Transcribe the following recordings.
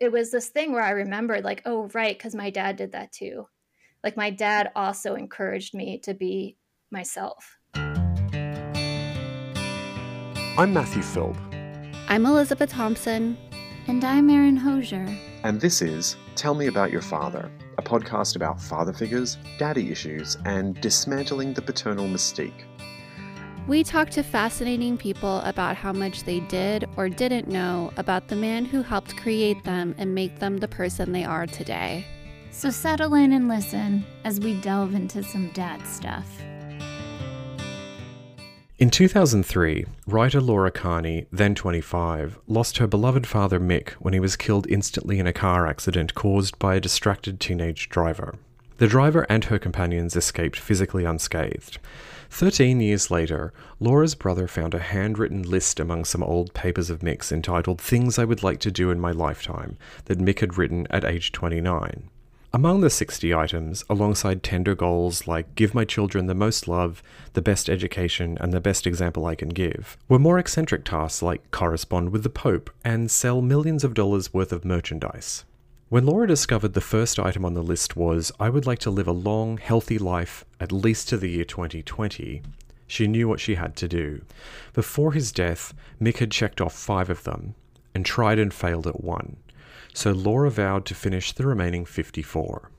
it was this thing where I remembered, like, oh, right, because my dad did that too. Like, my dad also encouraged me to be myself. I'm Matthew Philp. I'm Elizabeth Thompson. And I'm Erin Hosier. And this is Tell Me About Your Father, a podcast about father figures, daddy issues, and dismantling the paternal mystique. We talk to fascinating people about how much they did or didn't know about the man who helped create them and make them the person they are today. So settle in and listen as we delve into some dad stuff. In 2003, writer Laura Carney, then 25, lost her beloved father Mick when he was killed instantly in a car accident caused by a distracted teenage driver. The driver and her companions escaped physically unscathed. Thirteen years later, Laura's brother found a handwritten list among some old papers of Mick's entitled Things I Would Like to Do in My Lifetime that Mick had written at age 29. Among the 60 items, alongside tender goals like give my children the most love, the best education, and the best example I can give, were more eccentric tasks like correspond with the Pope and sell millions of dollars worth of merchandise. When Laura discovered the first item on the list was, I would like to live a long, healthy life at least to the year 2020, she knew what she had to do. Before his death, Mick had checked off five of them and tried and failed at one, so Laura vowed to finish the remaining 54.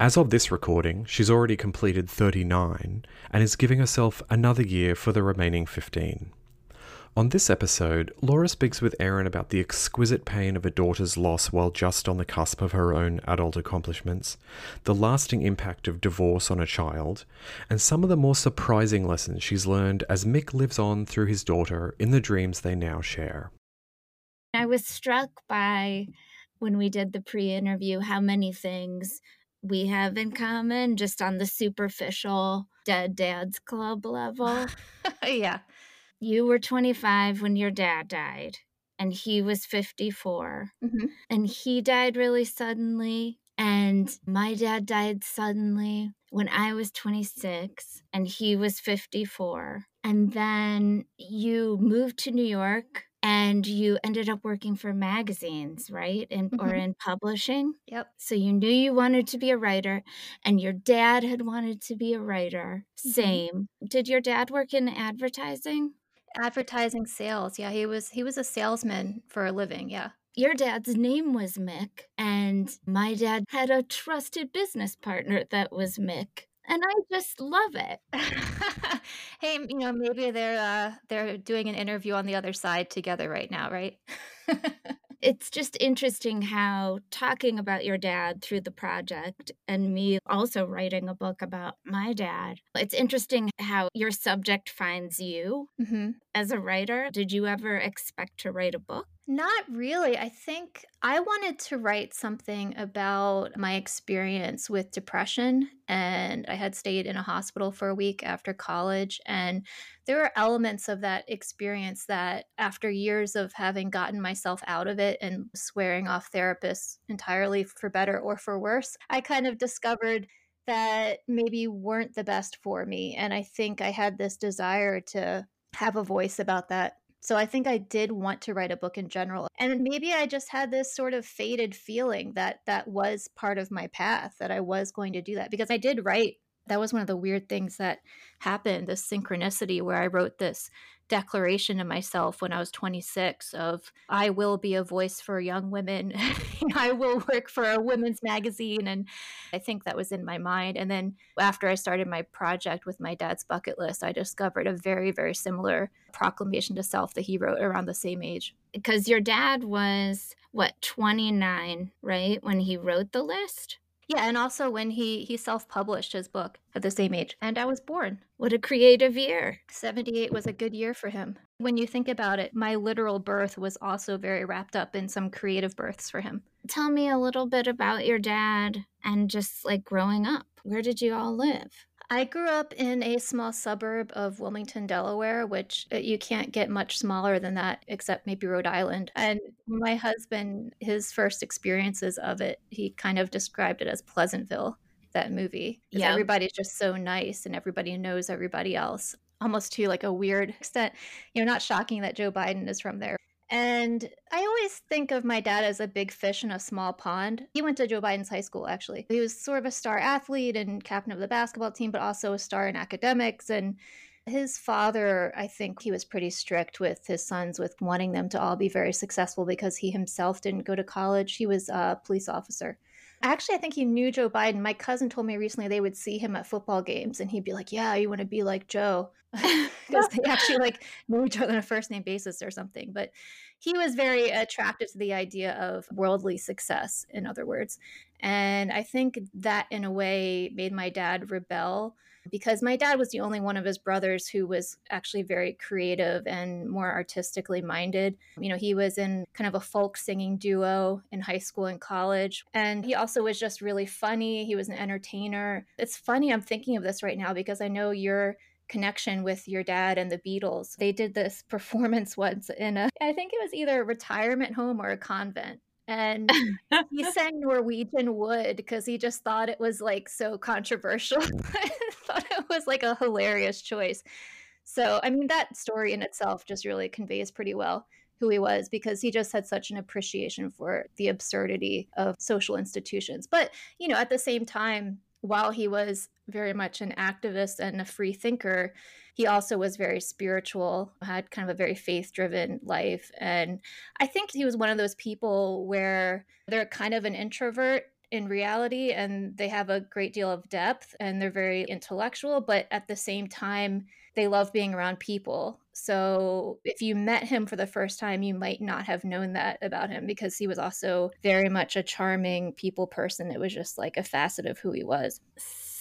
As of this recording, she's already completed 39 and is giving herself another year for the remaining 15. On this episode, Laura speaks with Erin about the exquisite pain of a daughter's loss while just on the cusp of her own adult accomplishments, the lasting impact of divorce on a child, and some of the more surprising lessons she's learned as Mick lives on through his daughter in the dreams they now share. I was struck by when we did the pre interview how many things we have in common just on the superficial Dead Dads Club level. yeah you were 25 when your dad died and he was 54 mm-hmm. and he died really suddenly and my dad died suddenly when I was 26 and he was 54. And then you moved to New York and you ended up working for magazines, right? In, mm-hmm. Or in publishing. Yep. So you knew you wanted to be a writer and your dad had wanted to be a writer. Mm-hmm. Same. Did your dad work in advertising? Advertising sales. Yeah, he was he was a salesman for a living. Yeah. Your dad's name was Mick, and my dad had a trusted business partner that was Mick. And I just love it. hey, you know, maybe they're uh, they're doing an interview on the other side together right now, right? it's just interesting how talking about your dad through the project and me also writing a book about my dad, it's interesting how your subject finds you mm-hmm. as a writer. Did you ever expect to write a book? Not really. I think I wanted to write something about my experience with depression. And I had stayed in a hospital for a week after college. And there were elements of that experience that, after years of having gotten myself out of it and swearing off therapists entirely for better or for worse, I kind of discovered that maybe weren't the best for me. And I think I had this desire to have a voice about that so I think I did want to write a book in general. And maybe I just had this sort of faded feeling that that was part of my path, that I was going to do that because I did write. That was one of the weird things that happened, this synchronicity where I wrote this declaration to myself when I was 26 of I will be a voice for young women. I will work for a women's magazine and I think that was in my mind and then after I started my project with my dad's bucket list I discovered a very very similar proclamation to self that he wrote around the same age. Because your dad was what 29, right, when he wrote the list? Yeah, and also when he he self-published his book at the same age, and I was born. What a creative year. 78 was a good year for him. When you think about it, my literal birth was also very wrapped up in some creative births for him. Tell me a little bit about your dad and just like growing up. Where did you all live? I grew up in a small suburb of Wilmington, Delaware, which uh, you can't get much smaller than that, except maybe Rhode Island. And my husband, his first experiences of it, he kind of described it as Pleasantville, that movie. Yeah. Everybody's just so nice and everybody knows everybody else, almost to like a weird extent. You know, not shocking that Joe Biden is from there. And I always think of my dad as a big fish in a small pond. He went to Joe Biden's high school, actually. He was sort of a star athlete and captain of the basketball team, but also a star in academics. And his father, I think he was pretty strict with his sons, with wanting them to all be very successful because he himself didn't go to college. He was a police officer. Actually, I think he knew Joe Biden. My cousin told me recently they would see him at football games and he'd be like, Yeah, you want to be like Joe. Because they actually like knew each other on a first name basis or something. But he was very attracted to the idea of worldly success, in other words. And I think that in a way made my dad rebel because my dad was the only one of his brothers who was actually very creative and more artistically minded. You know, he was in kind of a folk singing duo in high school and college. And he also was just really funny. He was an entertainer. It's funny, I'm thinking of this right now because I know your connection with your dad and the Beatles. They did this performance once in a, I think it was either a retirement home or a convent and he sang Norwegian Wood because he just thought it was like so controversial. Was like a hilarious choice. So, I mean, that story in itself just really conveys pretty well who he was because he just had such an appreciation for the absurdity of social institutions. But, you know, at the same time, while he was very much an activist and a free thinker, he also was very spiritual, had kind of a very faith driven life. And I think he was one of those people where they're kind of an introvert in reality and they have a great deal of depth and they're very intellectual, but at the same time, they love being around people. So if you met him for the first time, you might not have known that about him because he was also very much a charming people person. It was just like a facet of who he was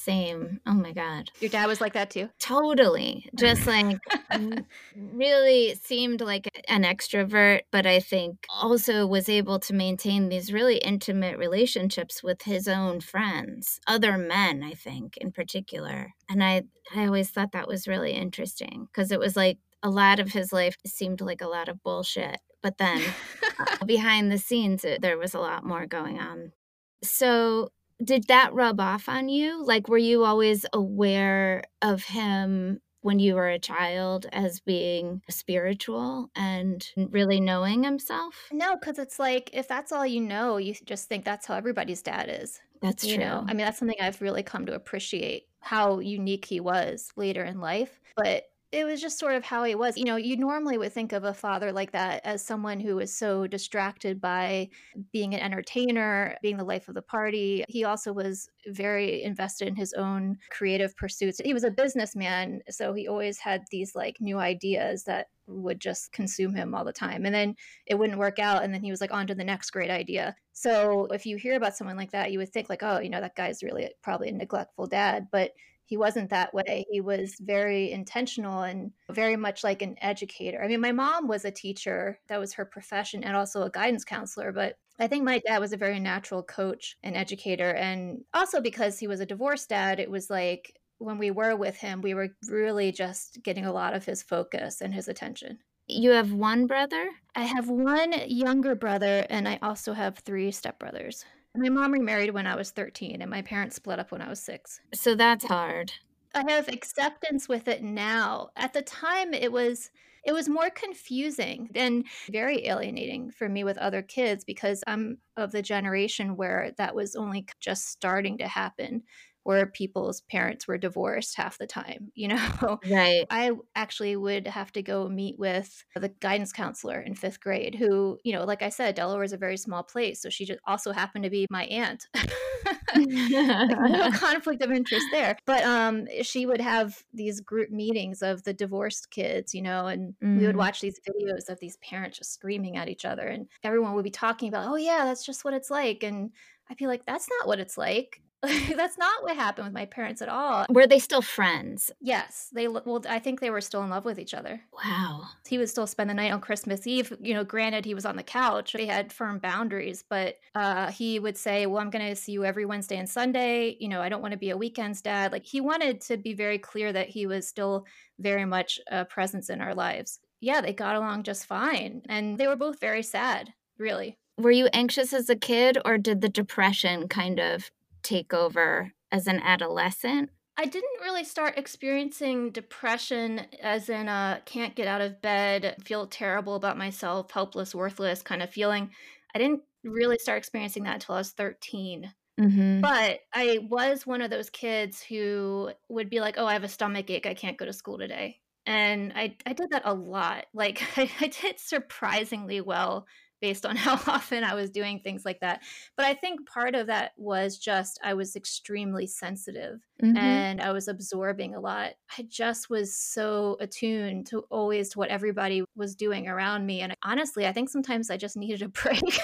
same. Oh my God. Your dad was like that too? Totally. Just like really seemed like an extrovert, but I think also was able to maintain these really intimate relationships with his own friends, other men, I think, in particular. And I, I always thought that was really interesting because it was like a lot of his life seemed like a lot of bullshit. But then uh, behind the scenes, it, there was a lot more going on. So did that rub off on you? Like, were you always aware of him when you were a child as being spiritual and really knowing himself? No, because it's like if that's all you know, you just think that's how everybody's dad is. That's you true. Know? I mean, that's something I've really come to appreciate how unique he was later in life. But it was just sort of how he was. You know, you normally would think of a father like that as someone who was so distracted by being an entertainer, being the life of the party. He also was very invested in his own creative pursuits. He was a businessman, so he always had these like new ideas that would just consume him all the time. And then it wouldn't work out. And then he was like, on to the next great idea. So if you hear about someone like that, you would think, like, oh, you know, that guy's really probably a neglectful dad. But he wasn't that way. He was very intentional and very much like an educator. I mean, my mom was a teacher, that was her profession, and also a guidance counselor, but I think my dad was a very natural coach and educator. And also because he was a divorced dad, it was like when we were with him, we were really just getting a lot of his focus and his attention. You have one brother? I have one younger brother, and I also have three stepbrothers. My mom remarried when I was 13, and my parents split up when I was six. So that's hard. I have acceptance with it now. At the time, it was it was more confusing and very alienating for me with other kids because I'm of the generation where that was only just starting to happen where people's parents were divorced half the time, you know? Right. I actually would have to go meet with the guidance counselor in fifth grade, who, you know, like I said, Delaware is a very small place. So she just also happened to be my aunt. no conflict of interest there. But um, she would have these group meetings of the divorced kids, you know, and mm. we would mm. watch these videos of these parents just screaming at each other. And everyone would be talking about, oh, yeah, that's just what it's like. And I'd be like, that's not what it's like. that's not what happened with my parents at all. Were they still friends? Yes, they well I think they were still in love with each other. Wow. He would still spend the night on Christmas Eve, you know, granted he was on the couch. They had firm boundaries, but uh, he would say, "Well, I'm going to see you every Wednesday and Sunday. You know, I don't want to be a weekends dad." Like he wanted to be very clear that he was still very much a presence in our lives. Yeah, they got along just fine, and they were both very sad, really. Were you anxious as a kid or did the depression kind of take over as an adolescent? I didn't really start experiencing depression as in a can't get out of bed, feel terrible about myself, helpless, worthless kind of feeling. I didn't really start experiencing that until I was 13. Mm-hmm. But I was one of those kids who would be like, oh, I have a stomach ache. I can't go to school today. And I, I did that a lot. Like, I, I did surprisingly well based on how often I was doing things like that. But I think part of that was just I was extremely sensitive mm-hmm. and I was absorbing a lot. I just was so attuned to always to what everybody was doing around me. And honestly, I think sometimes I just needed a break.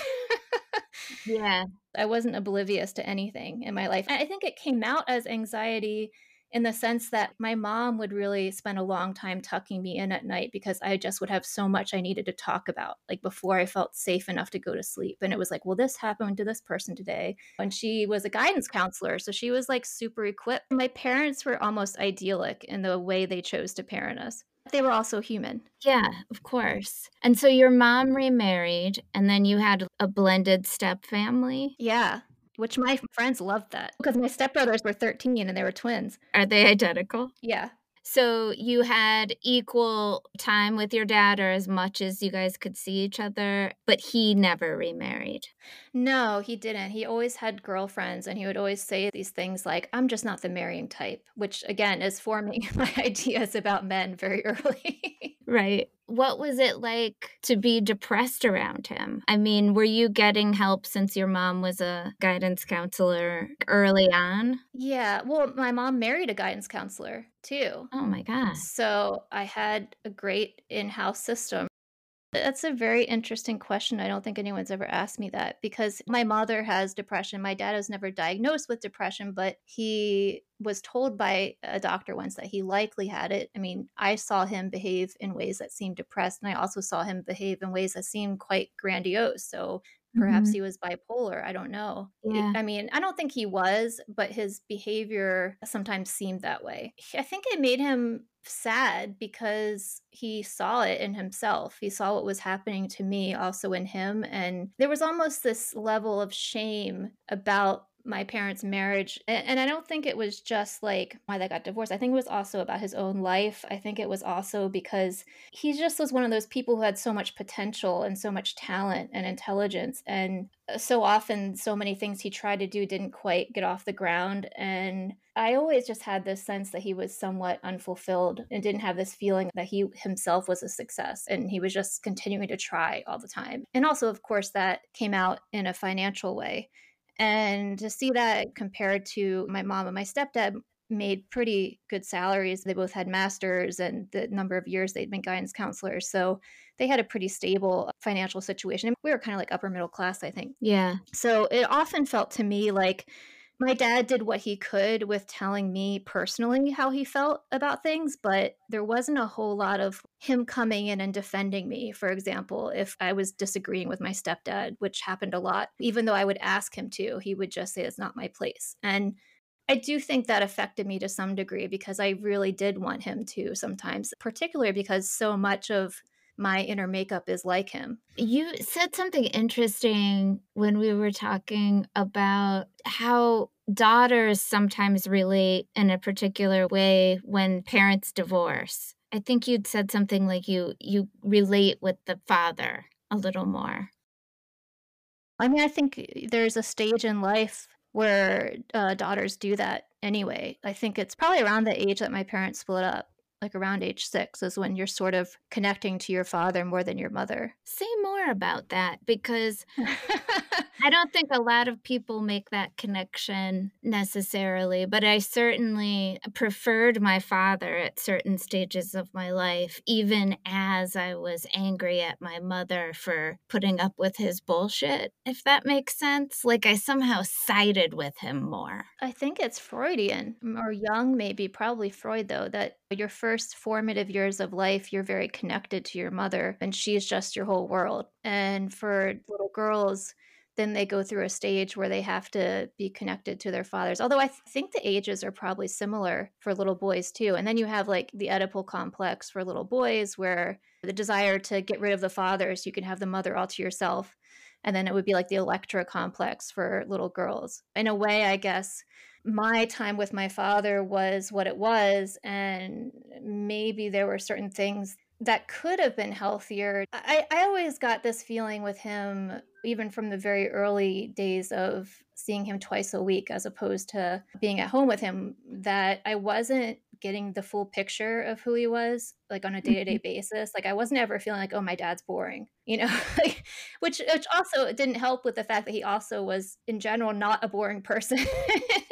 yeah. I wasn't oblivious to anything in my life. I think it came out as anxiety in the sense that my mom would really spend a long time tucking me in at night because I just would have so much I needed to talk about, like before I felt safe enough to go to sleep. And it was like, well, this happened to this person today. And she was a guidance counselor. So she was like super equipped. My parents were almost idyllic in the way they chose to parent us. But they were also human. Yeah, of course. And so your mom remarried, and then you had a blended step family? Yeah which my friends loved that because my stepbrothers were 13 and they were twins. Are they identical? Yeah. So you had equal time with your dad or as much as you guys could see each other, but he never remarried. No, he didn't. He always had girlfriends and he would always say these things like, I'm just not the marrying type, which again is forming my ideas about men very early. right. What was it like to be depressed around him? I mean, were you getting help since your mom was a guidance counselor early on? Yeah. Well, my mom married a guidance counselor too. Oh my God. So I had a great in house system that's a very interesting question. I don't think anyone's ever asked me that because my mother has depression. My dad was never diagnosed with depression, but he was told by a doctor once that he likely had it. I mean, I saw him behave in ways that seemed depressed, and I also saw him behave in ways that seemed quite grandiose. So perhaps mm-hmm. he was bipolar. I don't know. Yeah. I mean, I don't think he was, but his behavior sometimes seemed that way. I think it made him sad because he saw it in himself. He saw what was happening to me also in him. And there was almost this level of shame about my parents' marriage. And I don't think it was just like why they got divorced. I think it was also about his own life. I think it was also because he just was one of those people who had so much potential and so much talent and intelligence. And uh, so often, so many things he tried to do didn't quite get off the ground. And I always just had this sense that he was somewhat unfulfilled and didn't have this feeling that he himself was a success and he was just continuing to try all the time. And also, of course, that came out in a financial way and to see that compared to my mom and my stepdad made pretty good salaries. They both had masters and the number of years they'd been guidance counselors. So they had a pretty stable financial situation. We were kind of like upper middle class, I think. Yeah. So it often felt to me like my dad did what he could with telling me personally how he felt about things, but there wasn't a whole lot of him coming in and defending me, for example, if I was disagreeing with my stepdad, which happened a lot. Even though I would ask him to, he would just say, It's not my place. And I do think that affected me to some degree because I really did want him to sometimes, particularly because so much of my inner makeup is like him. You said something interesting when we were talking about how daughters sometimes relate in a particular way when parents divorce. I think you'd said something like you you relate with the father a little more. I mean, I think there's a stage in life where uh, daughters do that anyway. I think it's probably around the age that my parents split up like around age six is when you're sort of connecting to your father more than your mother. Say more about that because I don't think a lot of people make that connection necessarily, but I certainly preferred my father at certain stages of my life, even as I was angry at my mother for putting up with his bullshit, if that makes sense. Like I somehow sided with him more. I think it's Freudian or Jung, maybe, probably Freud, though, that your first formative years of life, you're very connected to your mother, and she's just your whole world. And for little girls, then they go through a stage where they have to be connected to their fathers. Although I th- think the ages are probably similar for little boys too. And then you have like the Oedipal complex for little boys, where the desire to get rid of the fathers, you can have the mother all to yourself. And then it would be like the Electra complex for little girls. In a way, I guess my time with my father was what it was and maybe there were certain things that could have been healthier. I, I always got this feeling with him, even from the very early days of seeing him twice a week as opposed to being at home with him, that I wasn't getting the full picture of who he was, like on a day to day basis. Like I wasn't ever feeling like, oh, my dad's boring, you know, like, which, which also didn't help with the fact that he also was, in general, not a boring person.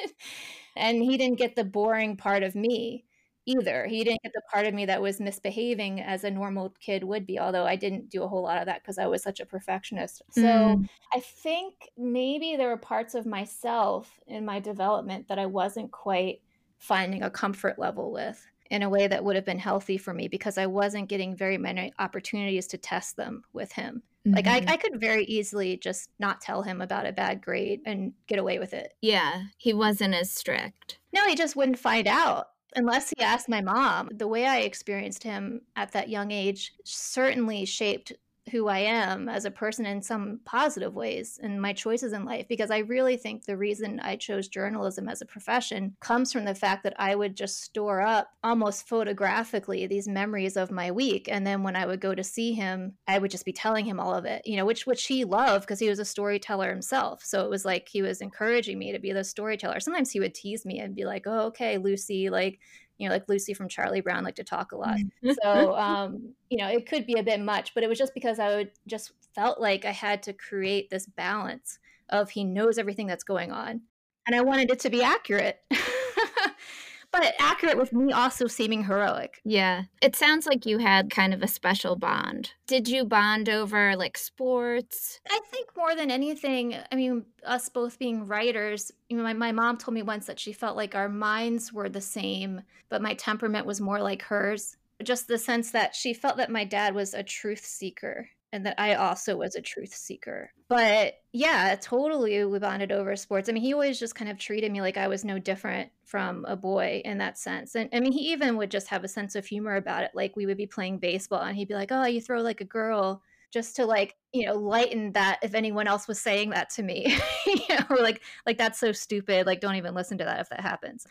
and he didn't get the boring part of me either. He didn't get the part of me that was misbehaving as a normal kid would be, although I didn't do a whole lot of that because I was such a perfectionist. So mm. I think maybe there were parts of myself in my development that I wasn't quite finding a comfort level with in a way that would have been healthy for me because I wasn't getting very many opportunities to test them with him. Mm-hmm. Like I, mm-hmm. I could very easily just not tell him about a bad grade and get away with it. Yeah, he wasn't as strict. No, he just wouldn't find out unless he asked my mom. The way I experienced him at that young age certainly shaped who I am as a person in some positive ways and my choices in life because I really think the reason I chose journalism as a profession comes from the fact that I would just store up almost photographically these memories of my week. And then when I would go to see him I would just be telling him all of it you know which which he loved because he was a storyteller himself. So it was like he was encouraging me to be the storyteller. Sometimes he would tease me and be like oh okay Lucy like you know, like Lucy from Charlie Brown like to talk a lot. Mm. so, um, you know, it could be a bit much, but it was just because I would just felt like I had to create this balance of he knows everything that's going on. And I wanted it to be accurate. but accurate with me also seeming heroic. Yeah. It sounds like you had kind of a special bond. Did you bond over like sports? I think more than anything, I mean, us both being writers, you know, my, my mom told me once that she felt like our minds were the same, but my temperament was more like hers. Just the sense that she felt that my dad was a truth seeker and that I also was a truth seeker. But yeah, totally we bonded over sports. I mean, he always just kind of treated me like I was no different from a boy in that sense. And I mean, he even would just have a sense of humor about it. Like we would be playing baseball and he'd be like, "Oh, you throw like a girl." Just to like, you know, lighten that if anyone else was saying that to me. you know, or like like that's so stupid, like don't even listen to that if that happens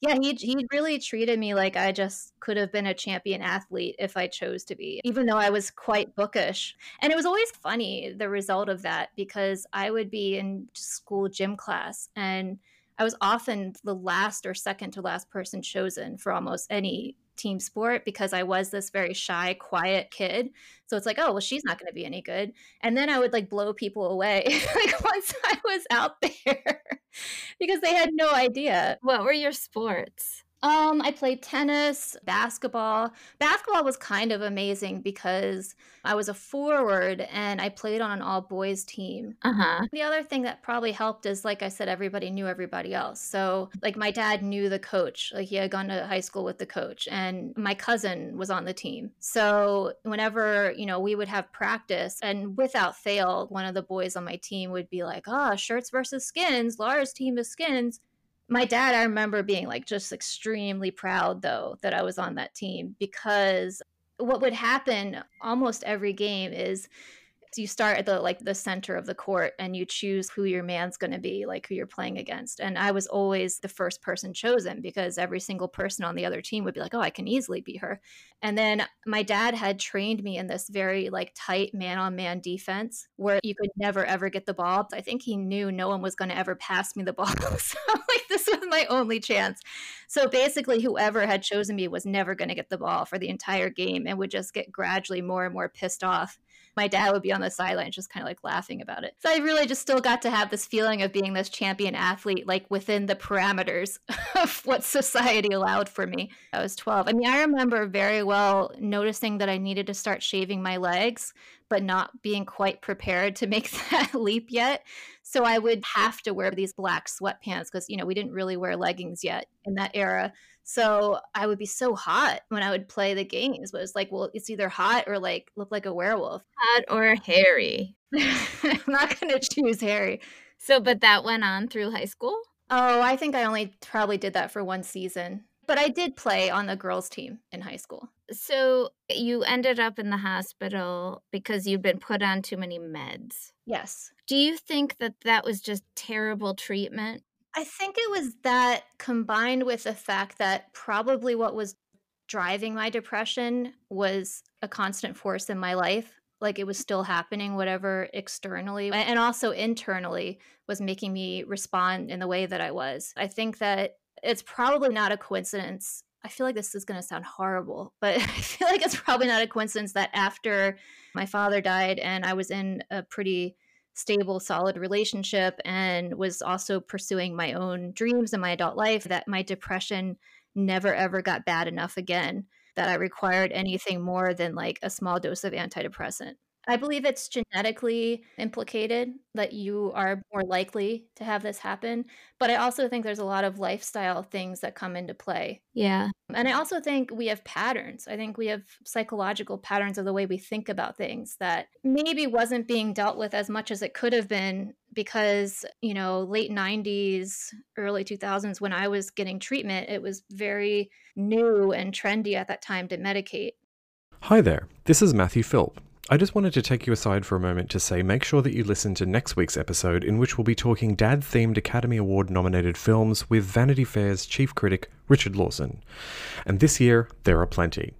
yeah, he he really treated me like I just could have been a champion athlete if I chose to be, even though I was quite bookish. And it was always funny the result of that because I would be in school gym class and I was often the last or second to last person chosen for almost any team sport because I was this very shy, quiet kid. So it's like, oh, well, she's not going to be any good. And then I would like blow people away like once I was out there because they had no idea. What were your sports? Um, I played tennis, basketball. Basketball was kind of amazing because I was a forward and I played on an all boys team. Uh-huh. The other thing that probably helped is, like I said, everybody knew everybody else. So, like, my dad knew the coach. Like, he had gone to high school with the coach, and my cousin was on the team. So, whenever, you know, we would have practice, and without fail, one of the boys on my team would be like, oh, shirts versus skins. Laura's team is skins my dad, I remember being like just extremely proud though that I was on that team because what would happen almost every game is you start at the like the center of the court and you choose who your man's going to be like who you're playing against? And i was always the first person chosen because every single person on the other team would be like oh i can easily beat her. And then my dad had trained me in this very like tight man on man defense where you could never ever get the ball. I think he knew no one was going to ever pass me the ball. So like this was my only chance. So basically whoever had chosen me was never going to get the ball for the entire game and would just get gradually more and more pissed off my dad would be on the sidelines just kind of like laughing about it. So I really just still got to have this feeling of being this champion athlete, like within the parameters of what society allowed for me. I was 12. I mean, I remember very well noticing that I needed to start shaving my legs, but not being quite prepared to make that leap yet. So I would have to wear these black sweatpants because, you know, we didn't really wear leggings yet in that era. So I would be so hot when I would play the games. But it's like, well, it's either hot or like look like a werewolf. Hot or hairy. I'm not going to choose hairy. So, but that went on through high school? Oh, I think I only probably did that for one season. But I did play on the girls' team in high school. So you ended up in the hospital because you'd been put on too many meds. Yes. Do you think that that was just terrible treatment? I think it was that combined with the fact that probably what was driving my depression was a constant force in my life. Like it was still happening, whatever externally and also internally was making me respond in the way that I was. I think that it's probably not a coincidence. I feel like this is going to sound horrible, but I feel like it's probably not a coincidence that after my father died and I was in a pretty stable, solid relationship and was also pursuing my own dreams in my adult life, that my depression never ever got bad enough again that I required anything more than like a small dose of antidepressant. I believe it's genetically implicated that you are more likely to have this happen. But I also think there's a lot of lifestyle things that come into play. Yeah. And I also think we have patterns. I think we have psychological patterns of the way we think about things that maybe wasn't being dealt with as much as it could have been because, you know, late 90s, early 2000s, when I was getting treatment, it was very new and trendy at that time to medicate. Hi there, this is Matthew Philp. I just wanted to take you aside for a moment to say make sure that you listen to next week's episode, in which we'll be talking dad themed Academy Award nominated films with Vanity Fair's chief critic, Richard Lawson. And this year, there are plenty.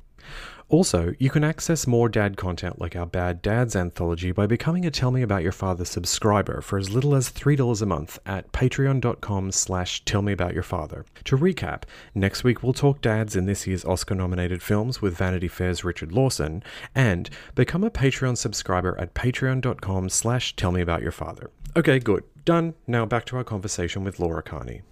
Also, you can access more dad content like our Bad Dads anthology by becoming a Tell Me About Your Father subscriber for as little as $3 a month at patreon.com slash tellmeaboutyourfather. To recap, next week we'll talk dads in this year's Oscar-nominated films with Vanity Fair's Richard Lawson, and become a Patreon subscriber at patreon.com slash tellmeaboutyourfather. Okay, good. Done. Now back to our conversation with Laura Carney.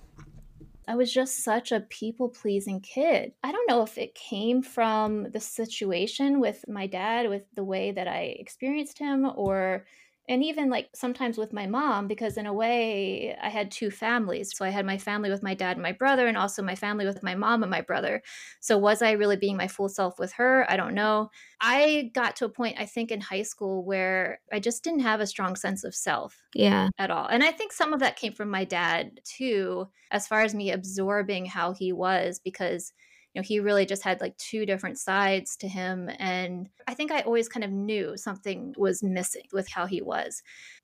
I was just such a people pleasing kid. I don't know if it came from the situation with my dad, with the way that I experienced him, or and even like sometimes with my mom because in a way i had two families. So i had my family with my dad and my brother and also my family with my mom and my brother. So was i really being my full self with her? I don't know. I got to a point i think in high school where i just didn't have a strong sense of self yeah. at all. And i think some of that came from my dad too as far as me absorbing how he was because know he really just had like two different sides to him and i think i always kind of knew something was missing with how he was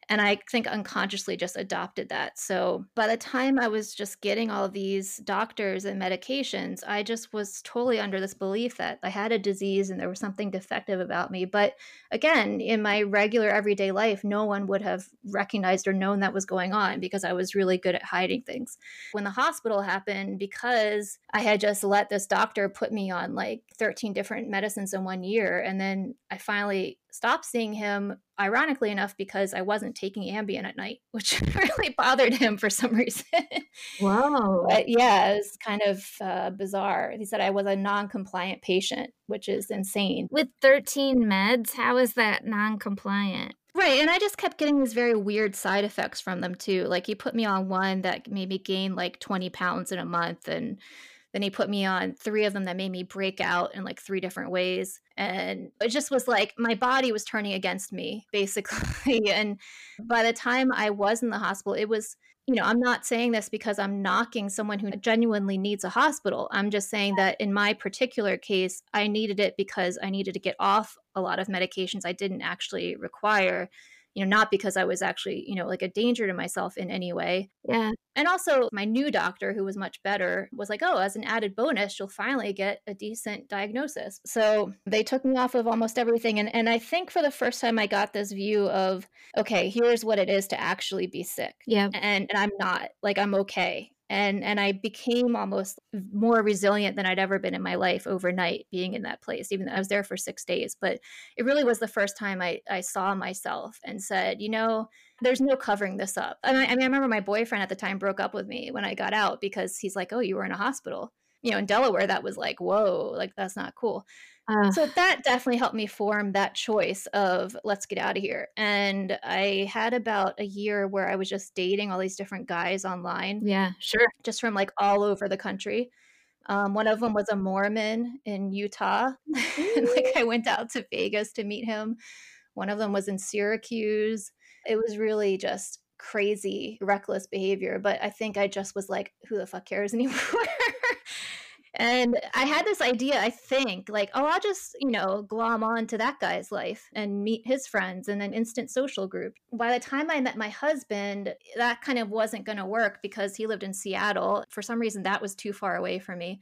and I think unconsciously just adopted that. So by the time I was just getting all these doctors and medications, I just was totally under this belief that I had a disease and there was something defective about me. But again, in my regular everyday life, no one would have recognized or known that was going on because I was really good at hiding things. When the hospital happened, because I had just let this doctor put me on like 13 different medicines in one year, and then I finally stopped seeing him, ironically enough, because I wasn't taking Ambien at night, which really bothered him for some reason. Wow. But yeah, it was kind of uh, bizarre. He said I was a non compliant patient, which is insane. With 13 meds, how is that non compliant? Right. And I just kept getting these very weird side effects from them too. Like he put me on one that made me gain like 20 pounds in a month and then he put me on three of them that made me break out in like three different ways. And it just was like my body was turning against me, basically. and by the time I was in the hospital, it was, you know, I'm not saying this because I'm knocking someone who genuinely needs a hospital. I'm just saying that in my particular case, I needed it because I needed to get off a lot of medications I didn't actually require you know, not because I was actually, you know, like a danger to myself in any way. Yeah. And also, my new doctor, who was much better, was like, oh, as an added bonus, you'll finally get a decent diagnosis. So they took me off of almost everything. And, and I think for the first time, I got this view of, okay, here's what it is to actually be sick. Yeah. And, and I'm not, like, I'm okay and and I became almost more resilient than I'd ever been in my life overnight being in that place even though I was there for 6 days but it really was the first time I I saw myself and said you know there's no covering this up. I mean, I mean I remember my boyfriend at the time broke up with me when I got out because he's like oh you were in a hospital. You know in Delaware that was like whoa like that's not cool uh, so that definitely helped me form that choice of let's get out of here. And I had about a year where I was just dating all these different guys online. Yeah, sure. Just from like all over the country. Um, one of them was a Mormon in Utah. and like I went out to Vegas to meet him. One of them was in Syracuse. It was really just crazy, reckless behavior. But I think I just was like, who the fuck cares anymore? And I had this idea, I think, like, oh, I'll just, you know, glom on to that guy's life and meet his friends in an instant social group. By the time I met my husband, that kind of wasn't going to work because he lived in Seattle. For some reason, that was too far away for me.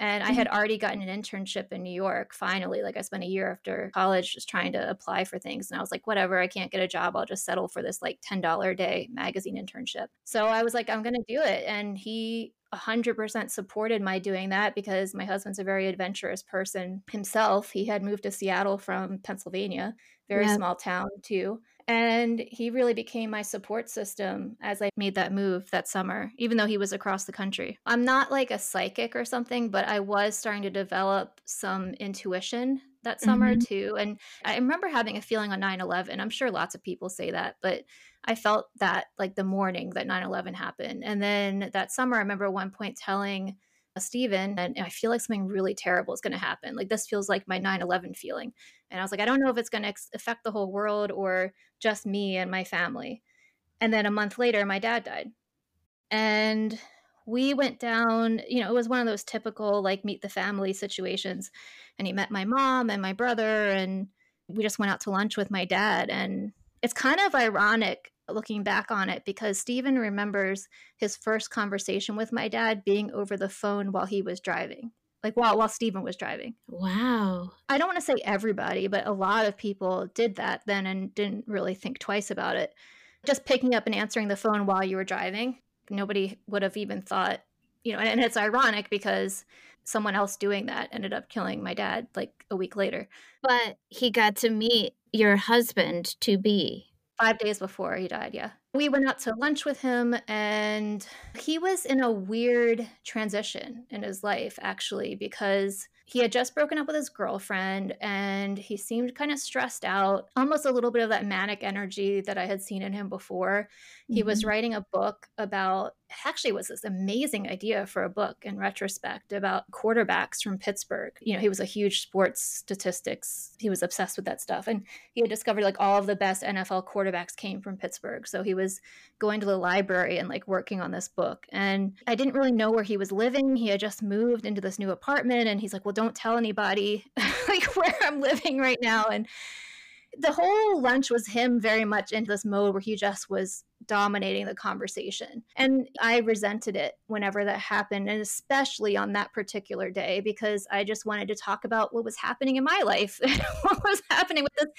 And I had mm-hmm. already gotten an internship in New York finally. Like I spent a year after college just trying to apply for things. And I was like, whatever, I can't get a job. I'll just settle for this like $10 a day magazine internship. So I was like, I'm going to do it. And he 100% supported my doing that because my husband's a very adventurous person himself. He had moved to Seattle from Pennsylvania, very yeah. small town too. And he really became my support system as I made that move that summer, even though he was across the country. I'm not like a psychic or something, but I was starting to develop some intuition that summer mm-hmm. too. And I remember having a feeling on 9 11. I'm sure lots of people say that, but I felt that like the morning that 9 11 happened. And then that summer, I remember one point telling Stephen, and I feel like something really terrible is going to happen. Like this feels like my 9 11 feeling. And I was like, I don't know if it's going to affect the whole world or just me and my family. And then a month later, my dad died. And we went down, you know, it was one of those typical like meet the family situations. And he met my mom and my brother, and we just went out to lunch with my dad. And it's kind of ironic looking back on it because Stephen remembers his first conversation with my dad being over the phone while he was driving. Like while while Stephen was driving. Wow. I don't want to say everybody, but a lot of people did that then and didn't really think twice about it. Just picking up and answering the phone while you were driving. Nobody would have even thought, you know, and it's ironic because someone else doing that ended up killing my dad like a week later. But he got to meet your husband to be five days before he died. Yeah. We went out to lunch with him, and he was in a weird transition in his life, actually, because he had just broken up with his girlfriend and he seemed kind of stressed out, almost a little bit of that manic energy that I had seen in him before. Mm-hmm. He was mm-hmm. writing a book about actually was this amazing idea for a book in retrospect about quarterbacks from Pittsburgh. You know, he was a huge sports statistics. He was obsessed with that stuff and he had discovered like all of the best NFL quarterbacks came from Pittsburgh. So he was going to the library and like working on this book. And I didn't really know where he was living. He had just moved into this new apartment and he's like, "Well, don't tell anybody like where I'm living right now. And the whole lunch was him very much into this mode where he just was dominating the conversation. And I resented it whenever that happened, and especially on that particular day, because I just wanted to talk about what was happening in my life, what was happening with this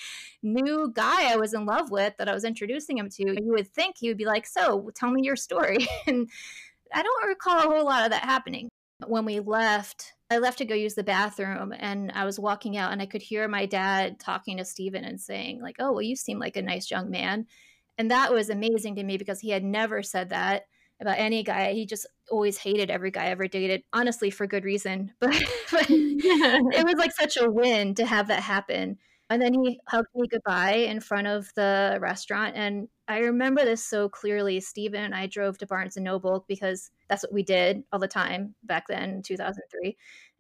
new guy I was in love with that I was introducing him to. You would think he would be like, So tell me your story. and I don't recall a whole lot of that happening. When we left, I left to go use the bathroom and I was walking out and I could hear my dad talking to Stephen and saying, like, oh, well, you seem like a nice young man. And that was amazing to me because he had never said that about any guy. He just always hated every guy I ever dated, honestly, for good reason. But, but it was like such a win to have that happen. And then he hugged me goodbye in front of the restaurant. And I remember this so clearly. Stephen and I drove to Barnes and Noble because that's what we did all the time back then, 2003.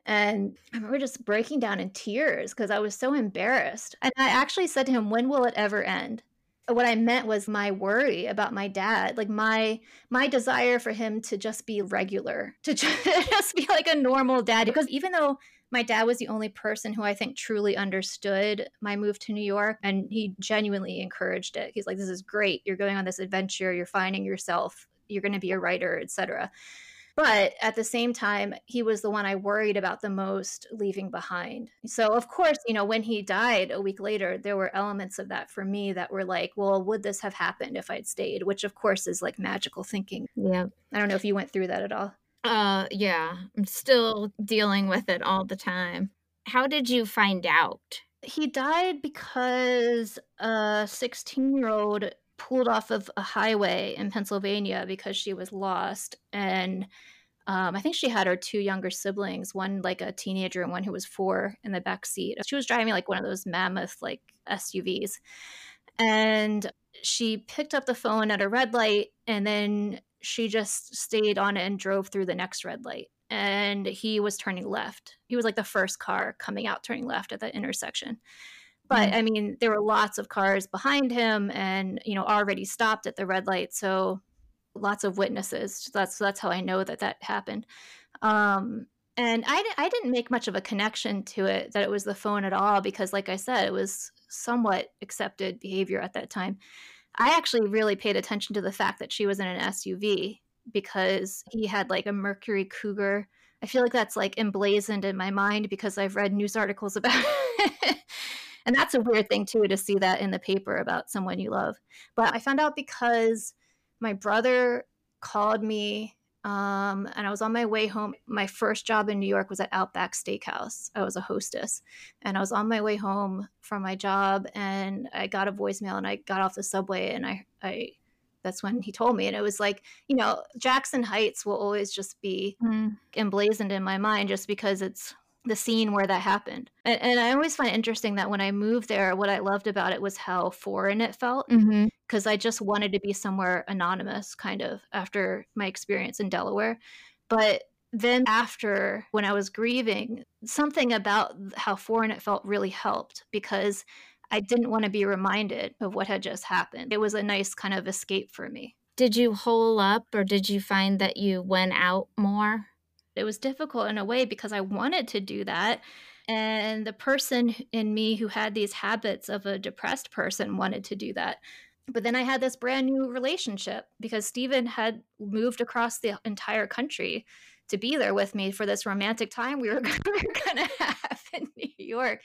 And I remember just breaking down in tears because I was so embarrassed. And I actually said to him, When will it ever end? what I meant was my worry about my dad, like my my desire for him to just be regular, to just be like a normal dad. Because even though my dad was the only person who I think truly understood my move to New York, and he genuinely encouraged it. He's like, "This is great. You're going on this adventure. You're finding yourself. You're going to be a writer, etc." But at the same time, he was the one I worried about the most leaving behind. So, of course, you know, when he died a week later, there were elements of that for me that were like, well, would this have happened if I'd stayed? Which, of course, is like magical thinking. Yeah. I don't know if you went through that at all. Uh, yeah. I'm still dealing with it all the time. How did you find out? He died because a 16 year old pulled off of a highway in Pennsylvania because she was lost. And um, I think she had her two younger siblings, one like a teenager and one who was four in the back seat. She was driving like one of those mammoth like SUVs. And she picked up the phone at a red light and then she just stayed on it and drove through the next red light. And he was turning left. He was like the first car coming out turning left at that intersection. But mm-hmm. I mean, there were lots of cars behind him and, you know, already stopped at the red light. So lots of witnesses. That's, that's how I know that that happened. Um, And I, I didn't make much of a connection to it that it was the phone at all because, like I said, it was somewhat accepted behavior at that time. I actually really paid attention to the fact that she was in an SUV because he had like a Mercury Cougar. I feel like that's like emblazoned in my mind because I've read news articles about it. and that's a weird thing too to see that in the paper about someone you love. But I found out because my brother called me um, and I was on my way home. My first job in New York was at Outback Steakhouse. I was a hostess, and I was on my way home from my job, and I got a voicemail, and I got off the subway, and I, I, that's when he told me, and it was like, you know, Jackson Heights will always just be mm. emblazoned in my mind, just because it's the scene where that happened. And, and, I always find it interesting that when I moved there, what I loved about it was how foreign it felt. Because. I just wanted to be somewhere anonymous, kind of, after my experience in Delaware. But then, after when I was grieving, something about how foreign it felt really helped because I didn't want to be reminded of what had just happened. It was a nice kind of escape for me. Did you hole up or did you find that you went out more? It was difficult in a way because I wanted to do that. And the person in me who had these habits of a depressed person wanted to do that. But then I had this brand new relationship because Stephen had moved across the entire country to be there with me for this romantic time we were, going to have in New York.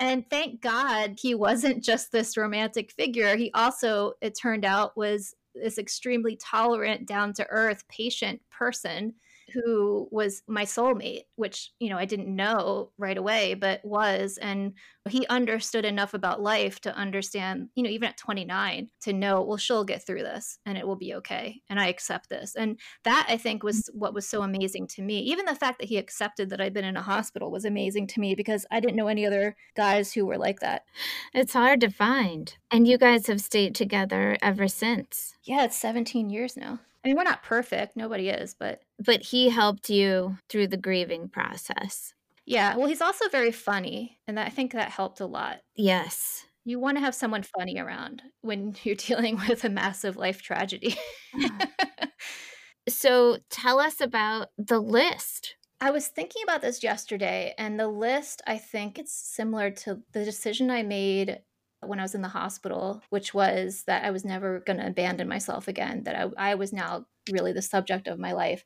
And thank God he wasn't just this romantic figure. He also, it turned out, was this extremely tolerant, down to earth, patient person who was my soulmate, which, you know, I didn't know right away, but was. And he understood enough about life to understand, you know, even at 29, to know, well, she'll get through this and it will be okay. And I accept this. And that I think mm. was what was so amazing to me. Even the fact that he accepted that I'd been in a hospital was amazing to me because I didn't know any other guys who were like that. It's hard to find. And you guys have stayed together ever since. Yeah, it's 17 years now. I mean, we're not perfect. Nobody is, but. But he helped you through the grieving process. Yeah. Well, he's also very funny. And I think that helped a lot. Yes. You want to have someone funny around when you're dealing with a massive life tragedy. Ah. so tell us about the list. I was thinking about this yesterday, and the list, I think it's similar to the decision I made when I was in the hospital, which was that I was never going to abandon myself again, that I, I was now really the subject of my life.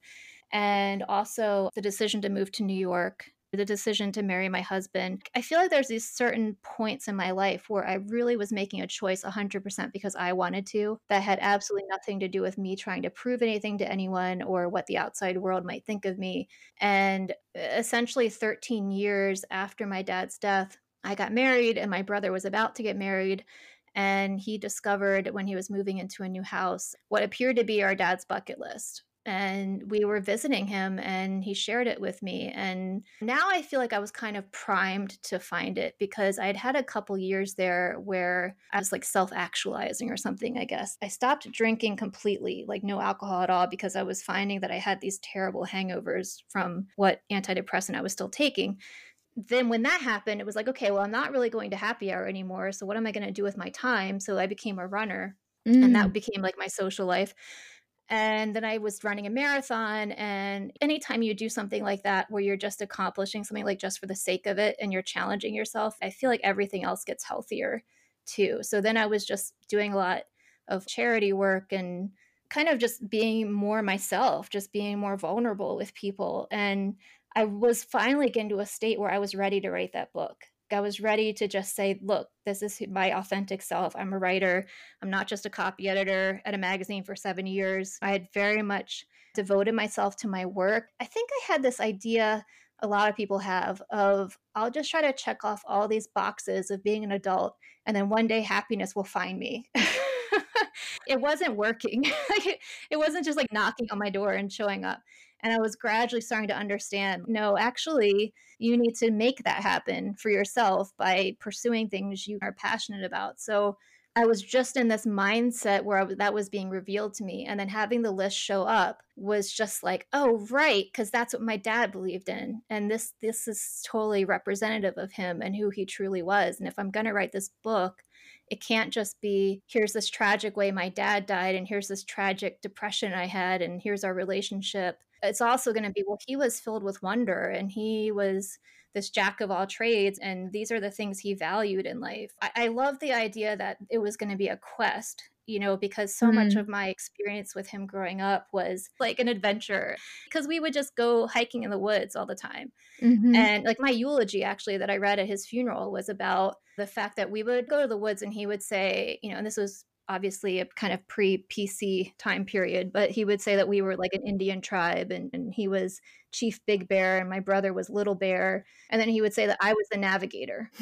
And also the decision to move to New York, the decision to marry my husband. I feel like there's these certain points in my life where I really was making a choice 100% because I wanted to, that had absolutely nothing to do with me trying to prove anything to anyone or what the outside world might think of me. And essentially, 13 years after my dad's death, I got married and my brother was about to get married. And he discovered when he was moving into a new house what appeared to be our dad's bucket list. And we were visiting him and he shared it with me. And now I feel like I was kind of primed to find it because I'd had a couple years there where I was like self actualizing or something, I guess. I stopped drinking completely, like no alcohol at all, because I was finding that I had these terrible hangovers from what antidepressant I was still taking then when that happened, it was like, okay, well, I'm not really going to happy hour anymore. So what am I going to do with my time? So I became a runner, mm. and that mm. became like my social life. And then I was running a marathon. And anytime you do something like that, where you're just accomplishing something like just for the sake of it and you're challenging yourself, I feel like everything else gets healthier too. So then I was just doing a lot of charity work and kind of just being more myself, just being more vulnerable with people. And I was finally getting to a state where I was ready to write that book. I was ready to just say, look, this is my authentic self. I'm a writer. I'm not just a copy editor at a magazine for seven years. I had very much devoted myself to my work. I think I had this idea a lot of people have of I'll just try to check off all these boxes of being an adult and then one day happiness will find me. it wasn't working. it wasn't just like knocking on my door and showing up. And I was gradually starting to understand no, actually, you need to make that happen for yourself by pursuing things you are passionate about. So I was just in this mindset where that was being revealed to me. And then having the list show up was just like, oh, right, because that's what my dad believed in. And this this is totally representative of him and who he truly was. And if I'm gonna write this book, it can't just be here's this tragic way my dad died and here's this tragic depression I had and here's our relationship it's also going to be well he was filled with wonder and he was this jack of all trades and these are the things he valued in life i, I love the idea that it was going to be a quest you know because so mm-hmm. much of my experience with him growing up was like an adventure because we would just go hiking in the woods all the time mm-hmm. and like my eulogy actually that i read at his funeral was about the fact that we would go to the woods and he would say you know and this was obviously a kind of pre PC time period, but he would say that we were like an Indian tribe and, and, he was Chief Big Bear and my brother was Little Bear. And then he would say that I was the navigator.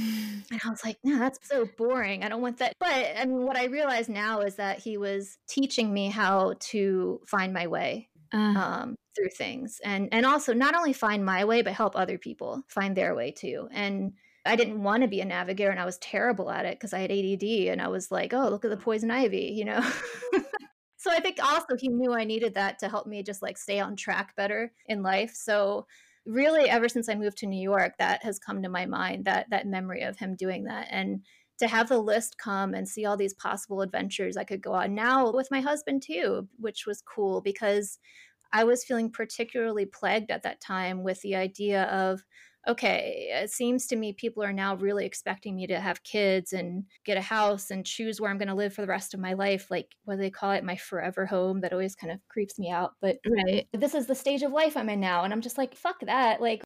And I was like, no, that's so boring. I don't want that. But I mean, what I realize now is that he was teaching me how to find my way. Uh. Um, through things and and also not only find my way but help other people find their way too and I didn't want to be a navigator and I was terrible at it because I had ADD and I was like, oh, look at the poison ivy, you know? so I think also he knew I needed that to help me just like stay on track better in life. So really ever since I moved to New York, that has come to my mind that that memory of him doing that. And to have the list come and see all these possible adventures I could go on now with my husband too, which was cool because I was feeling particularly plagued at that time with the idea of okay, it seems to me people are now really expecting me to have kids and get a house and choose where I'm going to live for the rest of my life. Like, what do they call it? My forever home. That always kind of creeps me out. But right. this is the stage of life I'm in now. And I'm just like, fuck that. Like,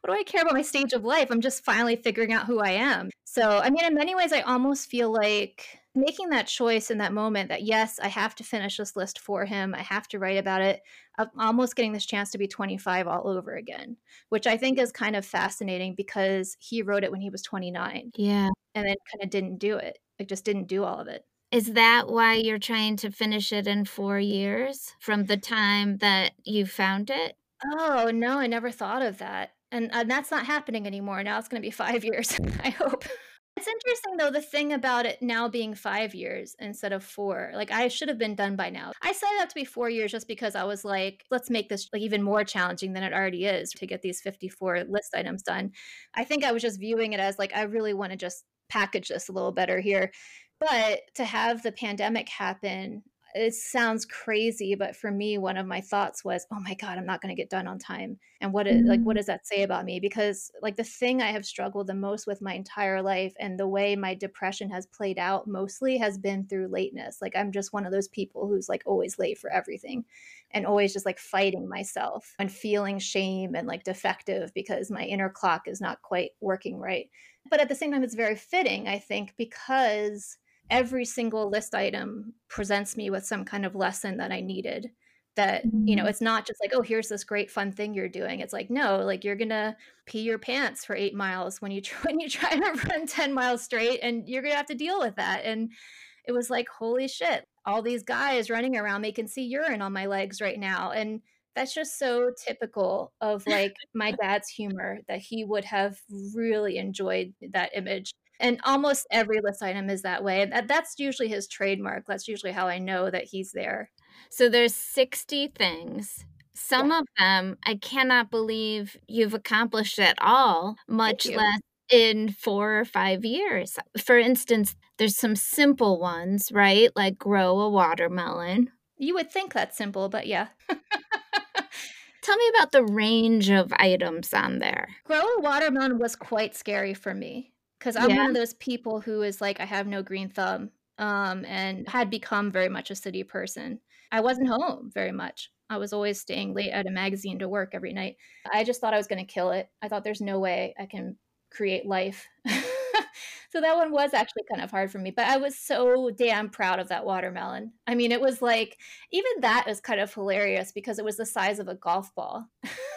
what do I care about my stage of life? I'm just finally figuring out who I am. So, I mean, in many ways, I almost feel like making that choice in that moment that yes, I have to finish this list for him. I have to write about it. I'm almost getting this chance to be 25 all over again, which I think is kind of fascinating because he wrote it when he was 29. Yeah. And then kind of didn't do it. Like just didn't do all of it. Is that why you're trying to finish it in 4 years from the time that you found it? Oh, no, I never thought of that. And, and that's not happening anymore. Now it's going to be 5 years, I hope. It's interesting though, the thing about it now being five years instead of four. Like I should have been done by now. I set it up to be four years just because I was like, let's make this like even more challenging than it already is to get these 54 list items done. I think I was just viewing it as like, I really want to just package this a little better here. But to have the pandemic happen it sounds crazy but for me one of my thoughts was oh my god i'm not going to get done on time and what mm-hmm. like what mm. does that say about me because like the thing i have struggled the most with my entire life and the way my depression has played out mostly has been through lateness like i'm just one of those people who's like always late for everything and always just like fighting myself and feeling shame and like defective because my inner clock is not quite working right but at the same time it's very fitting i think because every single list item presents me with some kind of lesson that I needed. That, you know, mm. it's not just like, oh, here's this great fun thing you're doing. It's like, no, like you're gonna pee your pants for eight miles when you try when you try to run 10 miles straight and you're gonna have to deal with that. And it was like, holy shit, all these guys running around, they can see urine on my legs right now. And that's just so typical of like my dad's humor that he would have really enjoyed that image and almost every list item is that way and that's usually his trademark that's usually how i know that he's there. So there's 60 things. Some yeah. of them i cannot believe you've accomplished at all much less in four or five years. For instance there's some simple ones right? Like grow a watermelon. You would think that's simple but yeah. Tell me about the range of items on there. Grow a watermelon was quite scary for me because I'm yeah. one of those people who is like, I have no green thumb, um, and had become very much a city person. I wasn't home very much. I was always staying late at a magazine to work every night. I just thought I was going to kill it. I thought there's no way I can create life. so that one was actually kind of hard for me, but I was so damn proud of that watermelon. I mean, it was like, even that is kind of hilarious because it was the size of a golf ball.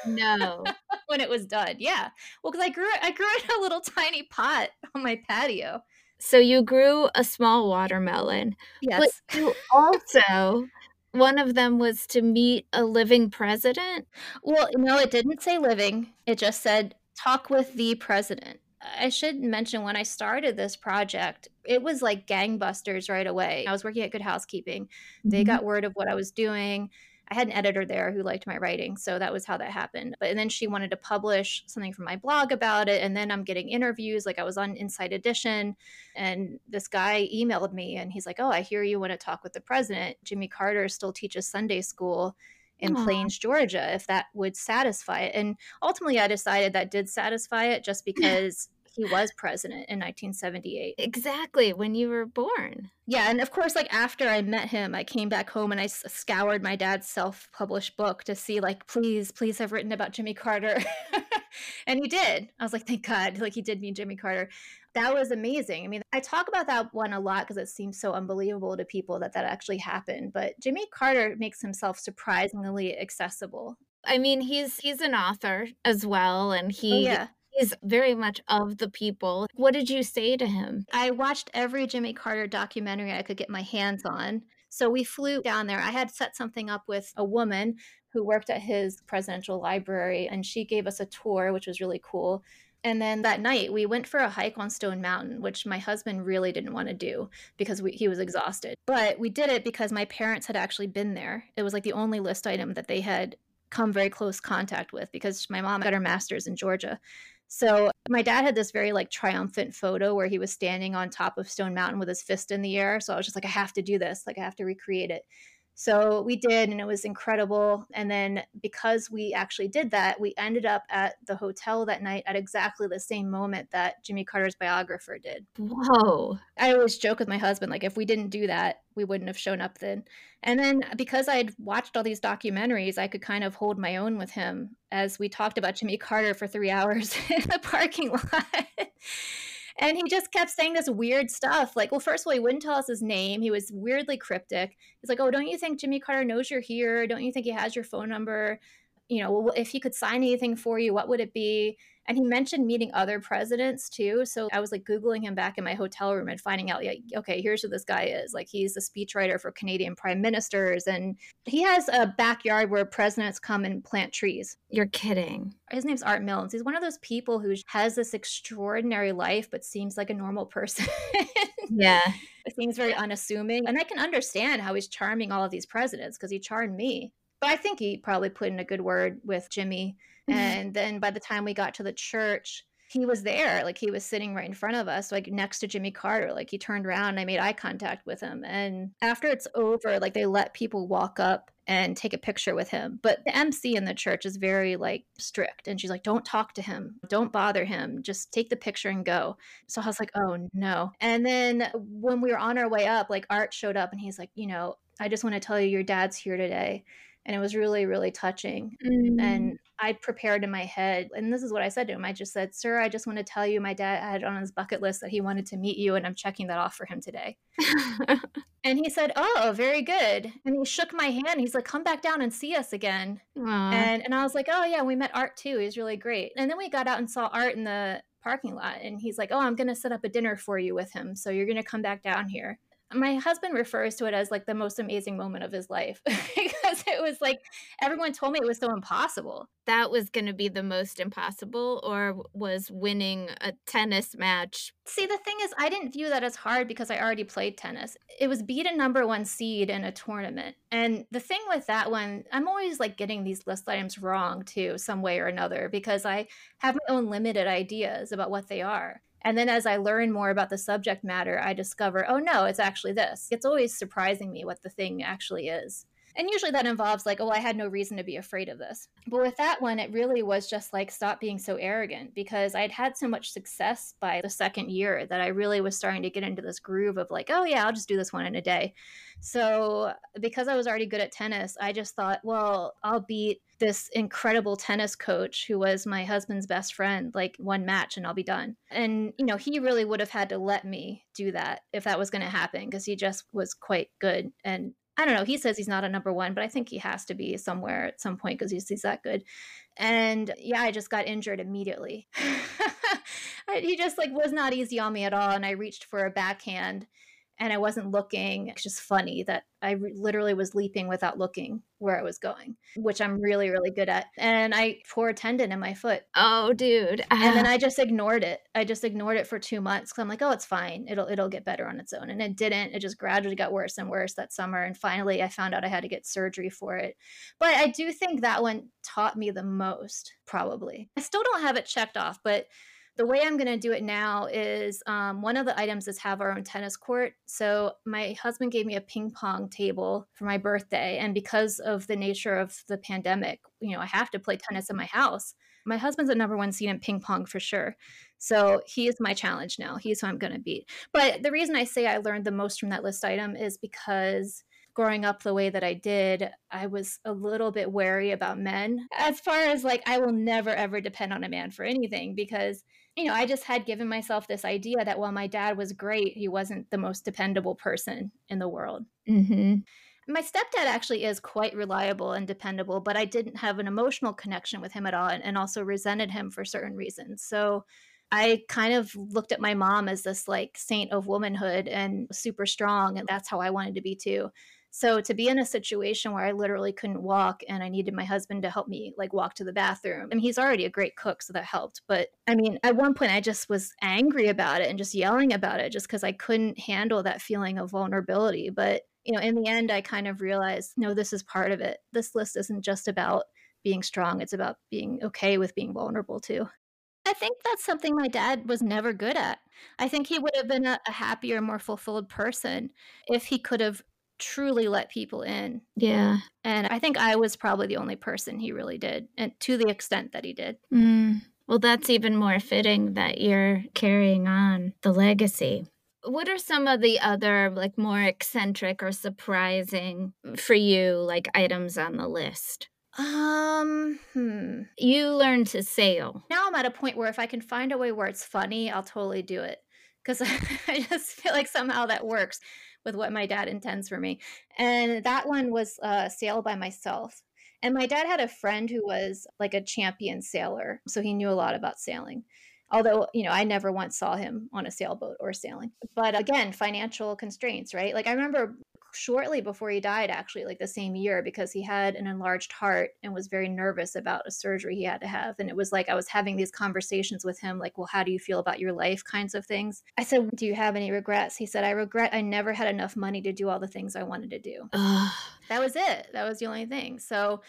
No. when it was done. Yeah. Well, because I grew it I grew it in a little tiny pot on my patio. So you grew a small watermelon. Yes. But you also one of them was to meet a living president. Well, no, it didn't say living. It just said talk with the president. I should mention when I started this project, it was like gangbusters right away. I was working at Good Housekeeping. They mm-hmm. got word of what I was doing. I had an editor there who liked my writing, so that was how that happened. But and then she wanted to publish something from my blog about it, and then I'm getting interviews. Like I was on Inside Edition, and this guy emailed me, and he's like, "Oh, I hear you want to talk with the president. Jimmy Carter still teaches Sunday school." In Aww. Plains, Georgia, if that would satisfy it. And ultimately, I decided that did satisfy it just because he was president in 1978. Exactly, when you were born. Yeah, and of course, like after I met him, I came back home and I scoured my dad's self published book to see, like, please, please have written about Jimmy Carter. and he did. I was like, thank God, like, he did mean Jimmy Carter. That was amazing. I mean, I talk about that one a lot because it seems so unbelievable to people that that actually happened. But Jimmy Carter makes himself surprisingly accessible. I mean, he's he's an author as well, and oh, he oh, yeah he's very much of the people. What did you say to him? I watched every Jimmy Carter documentary I could get my hands on. So we flew down there. I had set something up with a woman who worked at his presidential library, and she gave us a tour, which was really cool. And then that night, we went for a hike on Stone Mountain, which my husband really didn't want to do because we, he was exhausted. But we did it because my parents had actually been there. It was like the only list item that they had come very close contact with because my mom got her master's in Georgia. So my dad had this very like triumphant photo where he was standing on top of Stone Mountain with his fist in the air. So I was just like, I have to do this. Like I have to recreate it. So we did, and it was incredible. And then because we actually did that, we ended up at the hotel that night at exactly the same moment that Jimmy Carter's biographer did. Whoa. I always joke with my husband, like, if we didn't do that, we wouldn't have shown up then. And then because I'd watched all these documentaries, I could kind of hold my own with him as we talked about Jimmy Carter for three hours in the parking lot. And he just kept saying this weird stuff. Like, well, first of all, he wouldn't tell us his name. He was weirdly cryptic. He's like, oh, don't you think Jimmy Carter knows you're here? Don't you think he has your phone number? You know, well, if he could sign anything for you, what would it be? And he mentioned meeting other presidents too. So I was like Googling him back in my hotel room and finding out, yeah, okay, here's who this guy is. Like he's a speechwriter for Canadian prime ministers. And he has a backyard where presidents come and plant trees. You're kidding. His name's Art Milnes. He's one of those people who has this extraordinary life, but seems like a normal person. yeah. It seems very unassuming. And I can understand how he's charming all of these presidents because he charmed me. But I think he probably put in a good word with Jimmy. Mm-hmm. And then by the time we got to the church, he was there like he was sitting right in front of us like next to jimmy carter like he turned around and i made eye contact with him. And after it's over like they let people walk up and take a picture with him. But the mc in the church is very like strict and she's like don't talk to him. Don't bother him. Just take the picture and go. So i was like oh no. And then when we were on our way up like art showed up and he's like you know i just want to tell you your dad's here today and it was really really touching mm. and i prepared in my head and this is what i said to him i just said sir i just want to tell you my dad had on his bucket list that he wanted to meet you and i'm checking that off for him today. And he said oh very good. And he shook my hand he's like come back down and see us again. And and i was like oh yeah we met art too he's really great. And then we got out and saw art in the parking lot and he's like oh i'm going to set up a dinner for you with him so you're going to come back down here my husband refers to it as like the most amazing moment of his life because it was like everyone told me it was so impossible. That was going to be the most impossible, or was winning a tennis match? See, the thing is, I didn't view that as hard because I already played tennis. It was beat a number one seed in a tournament. And the thing with that one, I'm always like getting these list items wrong too, some way or another, because I have my own limited ideas about what they are. And then as I learn more about the subject matter, I discover, oh no, it's actually this. It's always surprising me what the thing actually is. And usually that involves like, oh, I had no reason to be afraid of this. But with that one, it really was just like, stop being so arrogant because I'd had so much success by the second year that I really was starting to get into this groove of like, oh, yeah, I'll just do this one in a day. So because I was already good at tennis, I just thought, well, I'll beat this incredible tennis coach who was my husband's best friend like one match and I'll be done. And you know, he really would have had to let me do that if that was going to happen because he just was quite good and I don't know. He says he's not a number one, but I think he has to be somewhere at some point because he's, he's that good. And yeah, I just got injured immediately. he just like was not easy on me at all. And I reached for a backhand and I wasn't looking. It's just funny that I re- literally was leaping without looking where I was going, which I'm really, really good at. And I tore a tendon in my foot. Oh, dude. and then I just ignored it. I just ignored it for two months because I'm like, oh, it's fine. It'll it'll get better on its own. And it didn't. It just gradually got worse and worse that summer. And finally, I found out I had to get surgery for it. But I do think that one taught me the most, probably. I still don't have it checked off, but The way I'm going to do it now is um, one of the items is have our own tennis court. So my husband gave me a ping pong table for my birthday, and because of the nature of the pandemic, you know, I have to play tennis in my house. My husband's a number one seed in ping pong for sure. So he is my challenge now. He's who I'm going to beat. But the reason I say I learned the most from that list item is because growing up the way that I did, I was a little bit wary about men. As far as like, I will never ever depend on a man for anything because, you know, I just had given myself this idea that while my dad was great, he wasn't the most dependable person in the world. Mm-hmm. My stepdad actually is quite reliable and dependable, but I didn't have an emotional connection with him at all and, and also resented him for certain reasons. So, I kind of looked at my mom as this like saint of womanhood and super strong. And that's how I wanted to be too. So to be in a situation where I literally couldn't walk and I needed my husband to help me like walk to the bathroom. Mean, he's already a great cook, so that helped. But I mean, at one point I just was angry about it and just yelling about it just because I couldn't handle that feeling of vulnerability. But you know, in the end, I kind of realized, no, this is part of it. This list isn't just about being strong, it's about being okay with being vulnerable too. I think that's something my dad was never good at. I think he would have been a, a happier, more fulfilled person if he could have truly let people in. Yeah. And I think I was probably the only person he really did, and to the extent that he did. Mm. Well, that's even more fitting that you're carrying on the legacy. What are some of the other, like, more eccentric or surprising for you, like, items on the list? Um, hmm. You learn to sail. Now I'm at a point where if I can find a way where it's funny, I'll totally do it. Because I just feel like somehow that works with what my dad intends for me. And that one was uh, sail by myself. And my dad had a friend who was like a champion sailor, so he knew a lot about sailing. Although, you know, I never once saw him on a sailboat or sailing. But again, financial constraints, right? Like I remember shortly before he died, actually, like the same year, because he had an enlarged heart and was very nervous about a surgery he had to have. And it was like I was having these conversations with him, like, well, how do you feel about your life kinds of things. I said, Do you have any regrets? He said, I regret I never had enough money to do all the things I wanted to do. that was it. That was the only thing. So,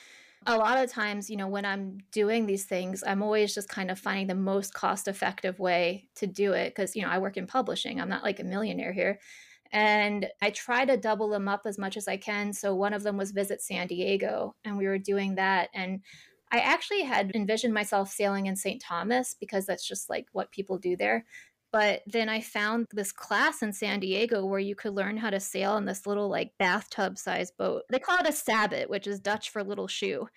a lot of times, you know, when I'm doing these things, I'm always just kind of finding the most cost effective way to do it because, you know, I work in publishing. I'm not like a millionaire here and I try to double them up as much as I can. So one of them was visit San Diego, and we were doing that. And I actually had envisioned myself sailing in St. Thomas because that's just like what people do there. But then I found this class in San Diego where you could learn how to sail in this little like bathtub sized boat. They call it a sabot, which is Dutch for little shoe.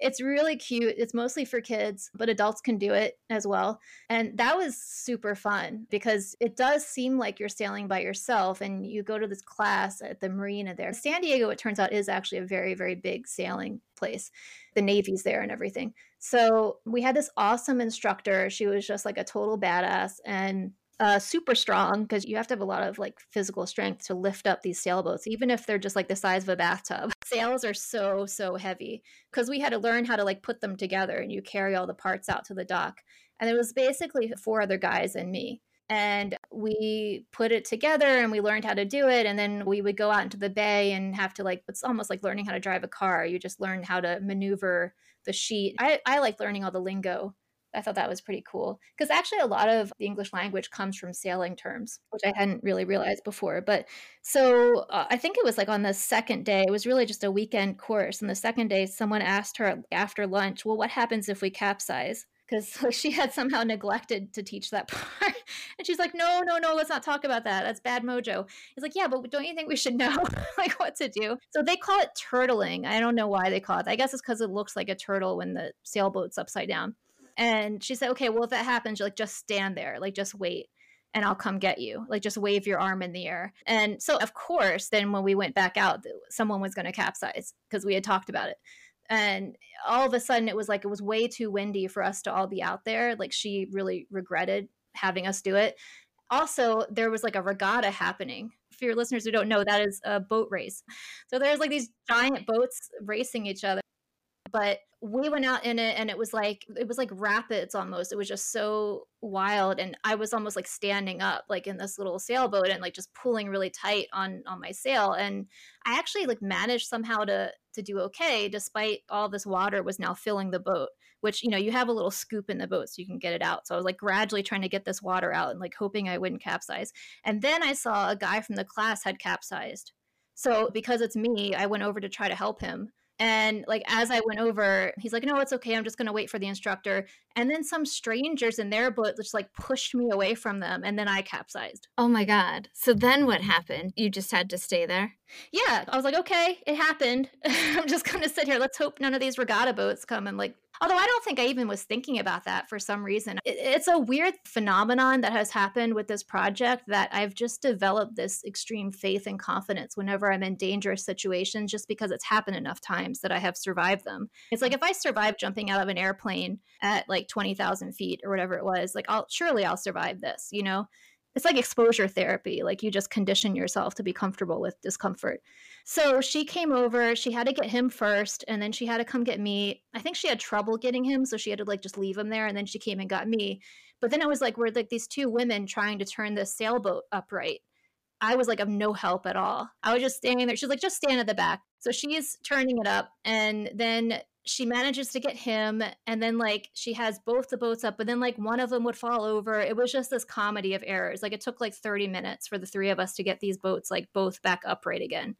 It's really cute. It's mostly for kids, but adults can do it as well. And that was super fun because it does seem like you're sailing by yourself and you go to this class at the marina there. San Diego, it turns out, is actually a very, very big sailing place. The Navy's there and everything. So we had this awesome instructor. She was just like a total badass. And uh, super strong because you have to have a lot of like physical strength to lift up these sailboats, even if they're just like the size of a bathtub. Sails are so, so heavy because we had to learn how to like put them together and you carry all the parts out to the dock. And it was basically four other guys and me. And we put it together and we learned how to do it. And then we would go out into the bay and have to like, it's almost like learning how to drive a car. You just learn how to maneuver the sheet. I, I like learning all the lingo I thought that was pretty cool because actually a lot of the English language comes from sailing terms, which I hadn't really realized before. But so uh, I think it was like on the second day, it was really just a weekend course. And the second day, someone asked her after lunch, Well, what happens if we capsize? Because she had somehow neglected to teach that part. and she's like, No, no, no, let's not talk about that. That's bad mojo. He's like, Yeah, but don't you think we should know like what to do? So they call it turtling. I don't know why they call it. I guess it's because it looks like a turtle when the sailboat's upside down. And she said, okay, well, if that happens, like just stand there, like just wait and I'll come get you. Like just wave your arm in the air. And so, of course, then when we went back out, someone was going to capsize because we had talked about it. And all of a sudden, it was like it was way too windy for us to all be out there. Like she really regretted having us do it. Also, there was like a regatta happening. For your listeners who don't know, that is a boat race. So there's like these giant boats racing each other but we went out in it and it was like it was like rapids almost. It was just so wild and i was almost like standing up like in this little sailboat and like just pulling really tight on on my sail and i actually like managed somehow to to do okay despite all this water was now filling the boat which you know you have a little scoop in the boat so you can get it out. So i was like gradually trying to get this water out and like hoping i wouldn't capsize. And then i saw a guy from the class had capsized. So because it's me i went over to try to help him and like as I went over, he's like, "No, it's okay. I'm just going to wait for the instructor." And then some strangers in their boat just like pushed me away from them, and then I capsized. Oh my god! So then what mm-hmm. happened? You just had to stay there? Yeah, I was like, "Okay, it happened. I'm just going to sit here. Let's hope none of these regatta boats come and like Although I don't think I even was thinking about that for some reason. It's a weird phenomenon that has happened with this project that I've just developed this extreme faith and confidence whenever I'm in dangerous situations just because it's happened enough times that I have survived them. It's like if I survive jumping out of an airplane at like 20,000 feet or whatever it was, like I'll surely I'll survive this, you know? it's like exposure therapy like you just condition yourself to be comfortable with discomfort. So she came over she had to get him first and then she had to come get me. I think she had trouble getting him so she had to like just leave him there and then she came and got me. But then it was like we're like these two women trying to turn this sailboat upright. I was like of no help at all. I was just standing there she's like just stand at the back. So she's turning it up and then she manages to get him and then like she has both the boats up but then like one of them would fall over. It was just this comedy of errors. Like it took like 30 minutes for the three of us to get these boats like both back upright again.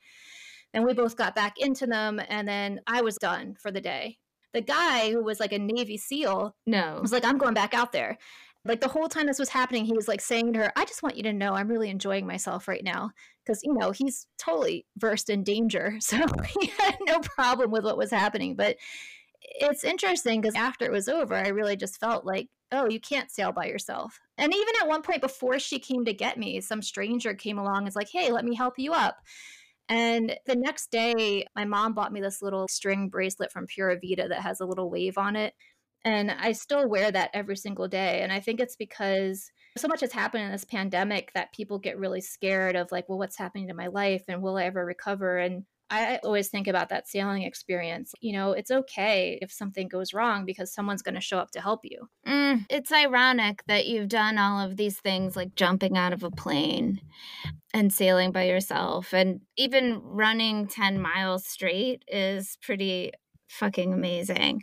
And we both got back into them and then i was done for the day. The guy who was like a navy seal no. was like i'm going back out there like the whole time this was happening he was like saying to her i just want you to know i'm really enjoying myself right now because you know he's totally versed in danger. So he had no problem with what was happening but it's interesting because after it was over i really just felt like oh you can't sail by yourself. And even at one point before she came to get me some stranger came along and was like hey let me help you up. And the next day my mom bought me this little string bracelet from pura vida that has a little wave on it and I still wear that every single day. And I think it's because so much has happened in this pandemic that people get really scared of, like, well, what's happening to my life and will I ever recover? And I always think about that sailing experience. You know, it's okay if something goes wrong because someone's going to show up to help you. Mm, it's ironic that you've done all of these things like jumping out of a plane and sailing by yourself. And even running 10 miles straight is pretty fucking amazing.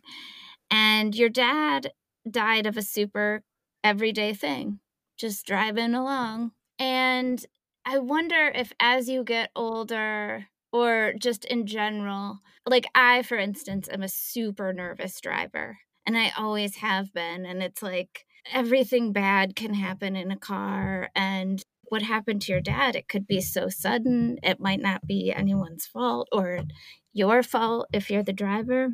And your dad died of a super everyday thing, just driving along. And I wonder if as you get older, or just in general, like I, for instance, am a super nervous driver, and I always have been. And it's like everything bad can happen in a car. And what happened to your dad, it could be so sudden, it might not be anyone's fault or your fault if you're the driver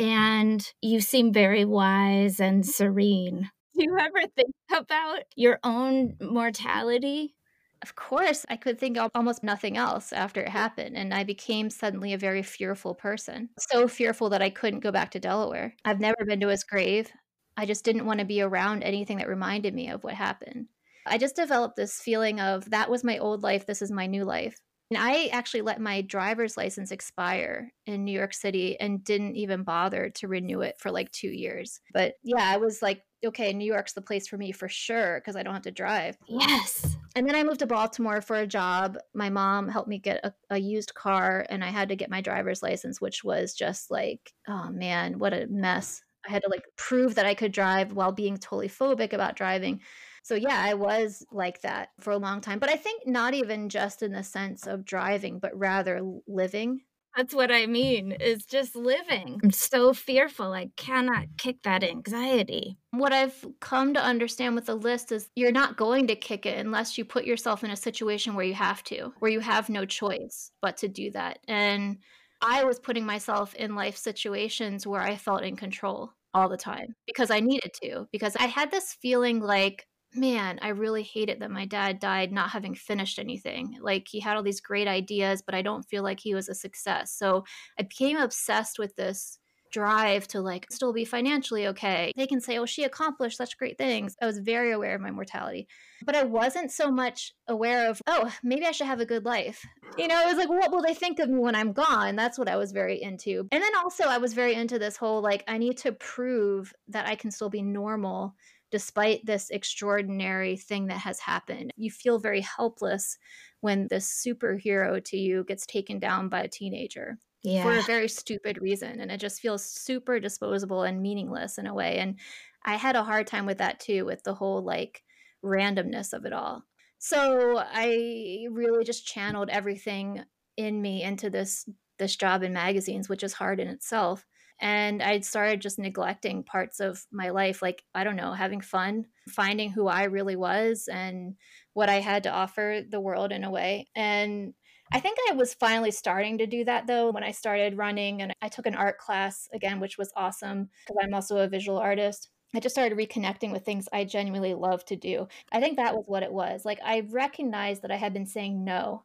and you seem very wise and mm. serene. Do you ever think about your own mortality? Of course, I could think of almost nothing else after it happened, and I became suddenly a very fearful person. So fearful that I couldn't go back to Delaware. I've never been to his grave. I just didn't want to be around anything that reminded me of what happened. I just developed this feeling of that was my old life, this is my new life. And I actually let my driver's license expire in New York City and didn't even bother to renew it for like two years. But yeah, I was like, okay, New York's the place for me for sure because I don't have to drive. Yes. And then I moved to Baltimore for a job. My mom helped me get a, a used car and I had to get my driver's license, which was just like, oh man, what a mess. I had to like prove that I could drive while being totally phobic about driving. So yeah, I was like that for a long time. But I think not even just in the sense of driving, but rather living. That's what I mean, is just living. I'm so fearful. I cannot kick that anxiety. What I've come to understand with the list is you're not going to kick it unless you put yourself in a situation where you have to, where you have no choice but to do that. And I was putting myself in life situations where I felt in control all the time because I needed to, because I had this feeling like man, I really hated that my dad died not having finished anything. Like he had all these great ideas, but I don't feel like he was a success. So I became obsessed with this drive to like still be financially okay. They can say, oh, she accomplished such great things. I was very aware of my mortality. But I wasn't so much aware of, oh, maybe I should have a good life. You know, it was like, what will they think of me when I'm gone? That's what I was very into. And then also, I was very into this whole like, I need to prove that I can still be normal despite this extraordinary thing that has happened. You feel very helpless when this superhero to you gets taken down by a teenager yeah. for a very stupid reason. And it just feels super disposable and meaningless in a way. And I had a hard time with that too, with the whole like randomness of it all. So I really just channeled everything in me into this this job in magazines, which is hard in itself. And I started just neglecting parts of my life, like, I don't know, having fun, finding who I really was and what I had to offer the world in a way. And I think I was finally starting to do that though when I started running and I took an art class again, which was awesome because I'm also a visual artist. I just started reconnecting with things I genuinely love to do. I think that was what it was. Like I recognized that I had been saying no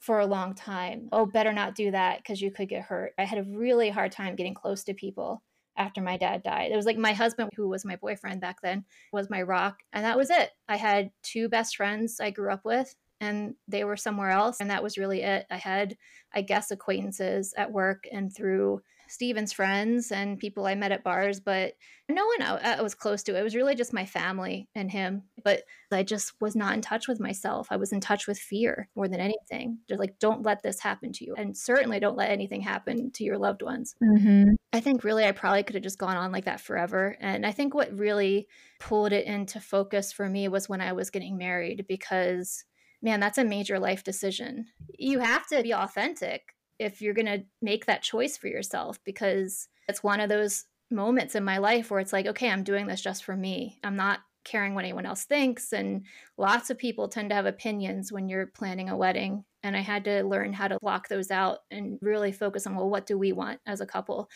for a long time. Oh, better not do that because you could get hurt. I had a really hard time getting close to people after my dad died. It was like my husband, who was my boyfriend back then, was my rock. And that was it. I had two best friends I grew up with and they were somewhere else. And that was really it. I had, I guess, acquaintances at work and through Steven's friends and people I met at bars, but no one I was close to. It was really just my family and him. But I just was not in touch with myself. I was in touch with fear more than anything. Just like, don't let this happen to you. And certainly don't let anything happen to your loved ones. Mm-hmm. I think really I probably could have just gone on like that forever. And I think what really pulled it into focus for me was when I was getting married because man, that's a major life decision. You have to be authentic if you're going to make that choice for yourself because it's one of those moments in my life where it's like, okay, I'm doing this just for me. I'm not caring what anyone else thinks. And lots of people tend to have opinions when you're planning a wedding. And I had to learn how to block those out and really focus on, well, what do we want as a couple?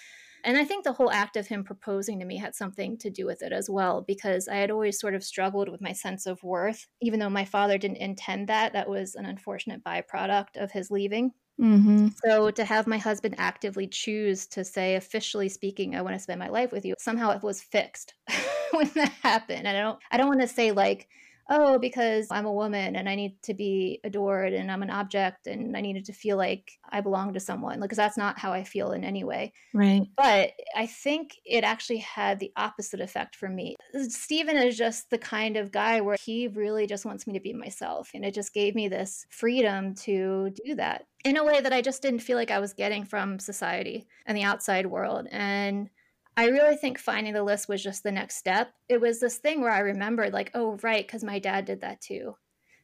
And I think the whole act of him proposing to me had something to do with it as well, because I had always sort of struggled with my sense of worth. Even though my father didn't intend that, that was an unfortunate byproduct of his leaving. Mm-hmm. So to have my husband actively choose to say, officially speaking, I want to spend my life with you, somehow it was fixed when that happened. And I don't, I don't want to say like, oh, because I'm a woman and I need to be adored and I'm an object and I needed to feel like I belong to someone. Because that's not how I feel in any way. Right. But I think it actually had the opposite effect for me. Stephen is just the kind of guy where he really just wants me to be myself. And it just gave me this freedom to do that in a way that I just didn't feel like I was getting from society and the outside world. And I really think finding the list was just the next step. It was this thing where I remembered, like, oh, right, because my dad did that too.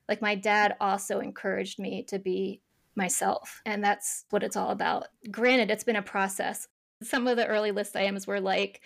Like, my dad also encouraged me to be myself. And that's what it's all about. Granted, it's been a process. Some of the early list items were like,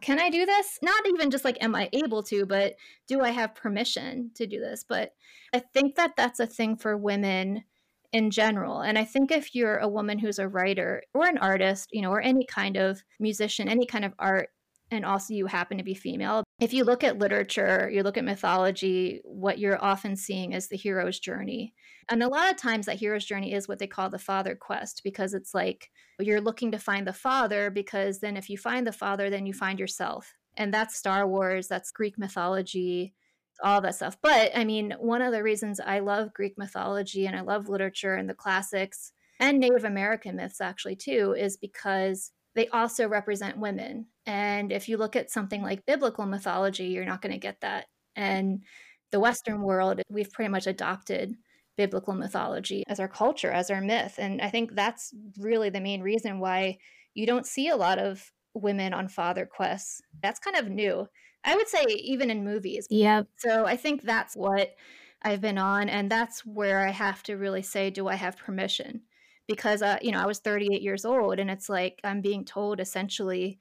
can I do this? Not even just like, am I able to, but do I have permission to do this? But I think that that's a thing for women in general. And I think if you're a woman who's a writer or an artist, you know, or any kind of musician, any kind of art, and also you happen to be female, if you look at literature, you look at mythology, what you're often seeing is the hero's journey. And a lot of times that hero's journey is what they call the father quest because it's like you're looking to find the father because then if you find the father, then you find yourself. And that's Star Wars, that's Greek mythology, all that stuff. But I mean, one of the reasons I love Greek mythology and I love literature and the classics and Native American myths actually too is because they also represent women. And if you look at something like biblical mythology, you're not going to get that. And the Western world, we've pretty much adopted biblical mythology as our culture, as our myth. And I think that's really the main reason why you don't see a lot of women on father quests. That's kind of new. I would say even in movies. Yeah. So I think that's what I've been on, and that's where I have to really say, do I have permission? Because uh, you know, I was 38 years old, and it's like I'm being told essentially,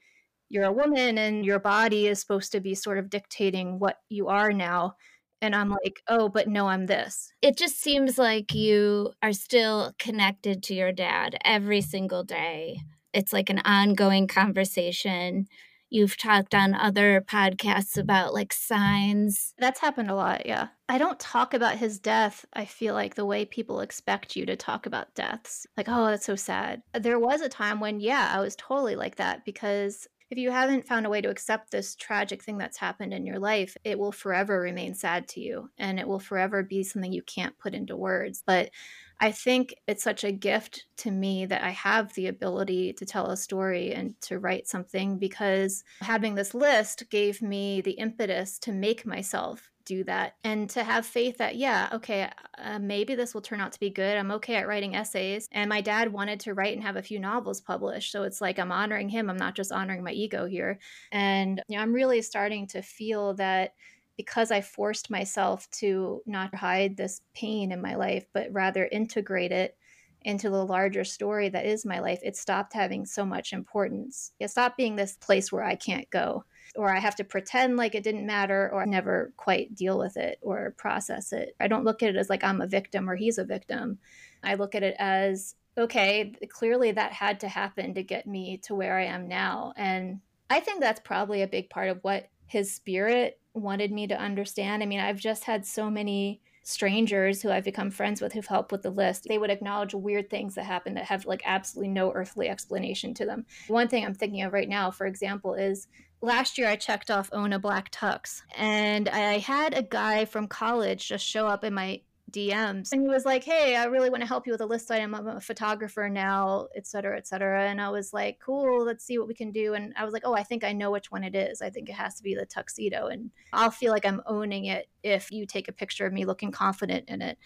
you're a woman, and your body is supposed to be sort of dictating what you are now. And I'm like, oh, but no, I'm this. It just seems like you are still connected to your dad every single day. It's like an ongoing conversation you've talked on other podcasts about like signs. That's happened a lot, yeah. I don't talk about his death, I feel like the way people expect you to talk about deaths. Like, oh, that's so sad. There was a time when, yeah, I was totally like that because if you haven't found a way to accept this tragic thing that's happened in your life, it will forever remain sad to you and it will forever be something you can't put into words. But I think it's such a gift to me that I have the ability to tell a story and to write something because having this list gave me the impetus to make myself do that and to have faith that yeah okay uh, maybe this will turn out to be good. I'm okay at writing essays. And my dad wanted to write and have a few novels published. So it's like i'm honoring him. I'm not just honoring my ego here. And you know, i'm really starting to feel that because I forced myself to not hide this pain in my life, but rather integrate it into the larger story that is my life, it stopped having so much importance. It stopped being this place where I can't go, or I have to pretend like it didn't matter, or never quite deal with it or process it. I don't look at it as like I'm a victim or he's a victim. I look at it as okay, clearly that had to happen to get me to where I am now. And I think that's probably a big part of what his spirit wanted me to understand. I mean, I've just had so many strangers who I've become friends with who've helped with the list. They would acknowledge weird things that happen that have like absolutely no earthly explanation to them. One thing I'm thinking of right now, for example, is last year I checked off own a black tux and I had a guy from college just show up in my DMs. And he was like, Hey, I really want to help you with a list item. I'm a photographer now, et cetera, et cetera. And I was like, Cool, let's see what we can do. And I was like, Oh, I think I know which one it is. I think it has to be the tuxedo. And I'll feel like I'm owning it if you take a picture of me looking confident in it.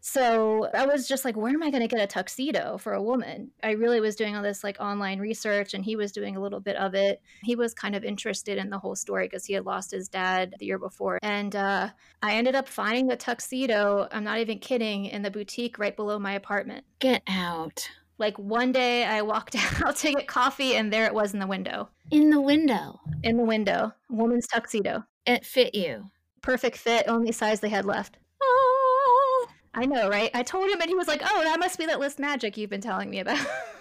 So I was just like, where am I going to get a tuxedo for a woman? I really was doing all this like online research and he was doing a little bit of it. He was kind of interested in the whole story because he had lost his dad the year before. And uh, I ended up finding the tuxedo, I'm not even kidding, in the boutique right below my apartment. Get out. Like one day I walked out to get coffee and there it was in the window. In the window. In the window. Woman's tuxedo. It fit you perfect fit, only size they had left. Oh. I know, right? I told him, and he was like, "Oh, that must be that list magic you've been telling me about."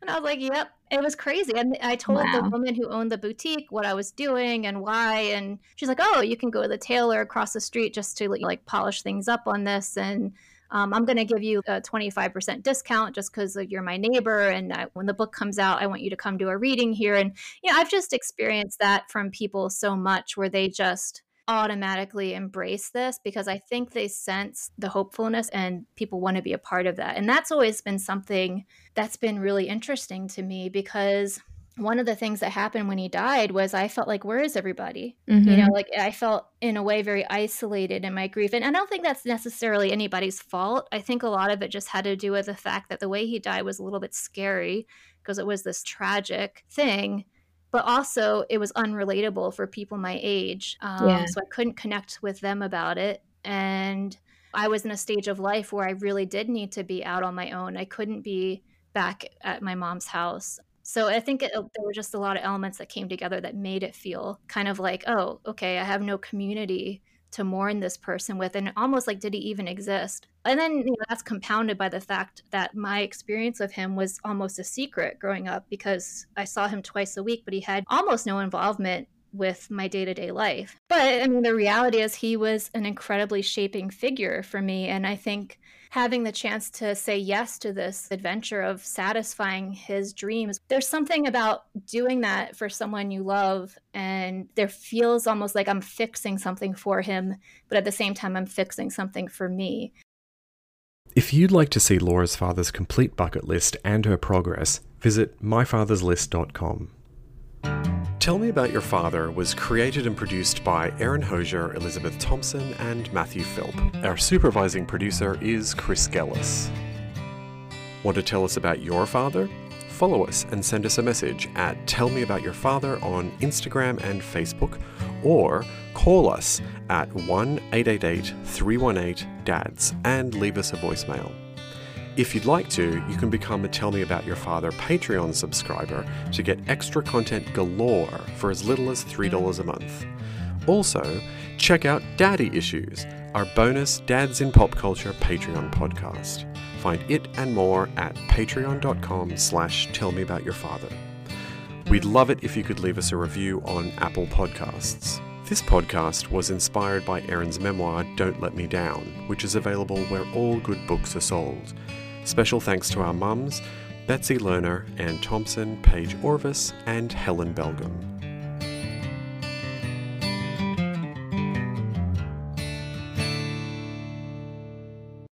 and I was like, "Yep." It was crazy, and I told wow. the woman who owned the boutique what I was doing and why, and she's like, "Oh, you can go to the tailor across the street just to like polish things up on this." And um, I'm going to give you a 25% discount just because you're my neighbor. And I, when the book comes out, I want you to come do a reading here. And, you know, I've just experienced that from people so much where they just, automatically embrace this because I think they sense the hopefulness and people want to be a part of that. And that's always been something that's been really interesting to me because one of the things that happened when he died was I felt like, where is everybody? Mm-hmm. You know, like I felt in a way very isolated in my grief. And I don't think that's necessarily anybody's fault. I think a lot of it just had to do with the fact that the way he died was a little bit scary because it was this tragic thing but also it was unrelatable for people my age. Um, yeah. So I couldn't connect with them about it. And I was in a stage of life where I really did need to be out on my own. I couldn't be back at my mom's house. So I think it, there were just a lot of elements that came together that made it feel kind of like, oh, okay, I have no community to mourn this person with and almost like did he even exist? And then you know, that's compounded by the fact that my experience of him was almost a secret growing up because i saw him twice a week but he had almost no involvement with my day-to-day life. But i mean the reality is he was an incredibly shaping figure for me and i think having the chance to say yes to this adventure of satisfying his dreams. There's something about doing that for someone you love, and there feels almost like I'm fixing something for him, but at the same time, I'm fixing something for me. If you'd like to see Laura's father's complete bucket list and her progress, visit myfatherslist.com. Tell Me About Your Father was created and produced by Erin Hosier, Elizabeth Thompson, and Matthew Philp. Our supervising producer is Chris Gellis. Want to tell us about your father? Follow us and send us a message at Tell Me About Your Father on Instagram and Facebook, or call us at 1 888 318 DADS and leave us a voicemail. If you'd like to, you can become a Tell Me About Your Father Patreon subscriber to get extra content galore for as little as $3 a month. Also, check out Daddy Issues, our bonus Dads in Pop Culture Patreon podcast. Find it and more at patreon.com slash Tell Me About Your Father. We'd love it if you could leave us a review on Apple Podcasts. This podcast was inspired by Erin's memoir, Don't Let Me Down, which is available where all good books are sold, Special thanks to our mums, Betsy Lerner, Anne Thompson, Paige Orvis, and Helen Belgum.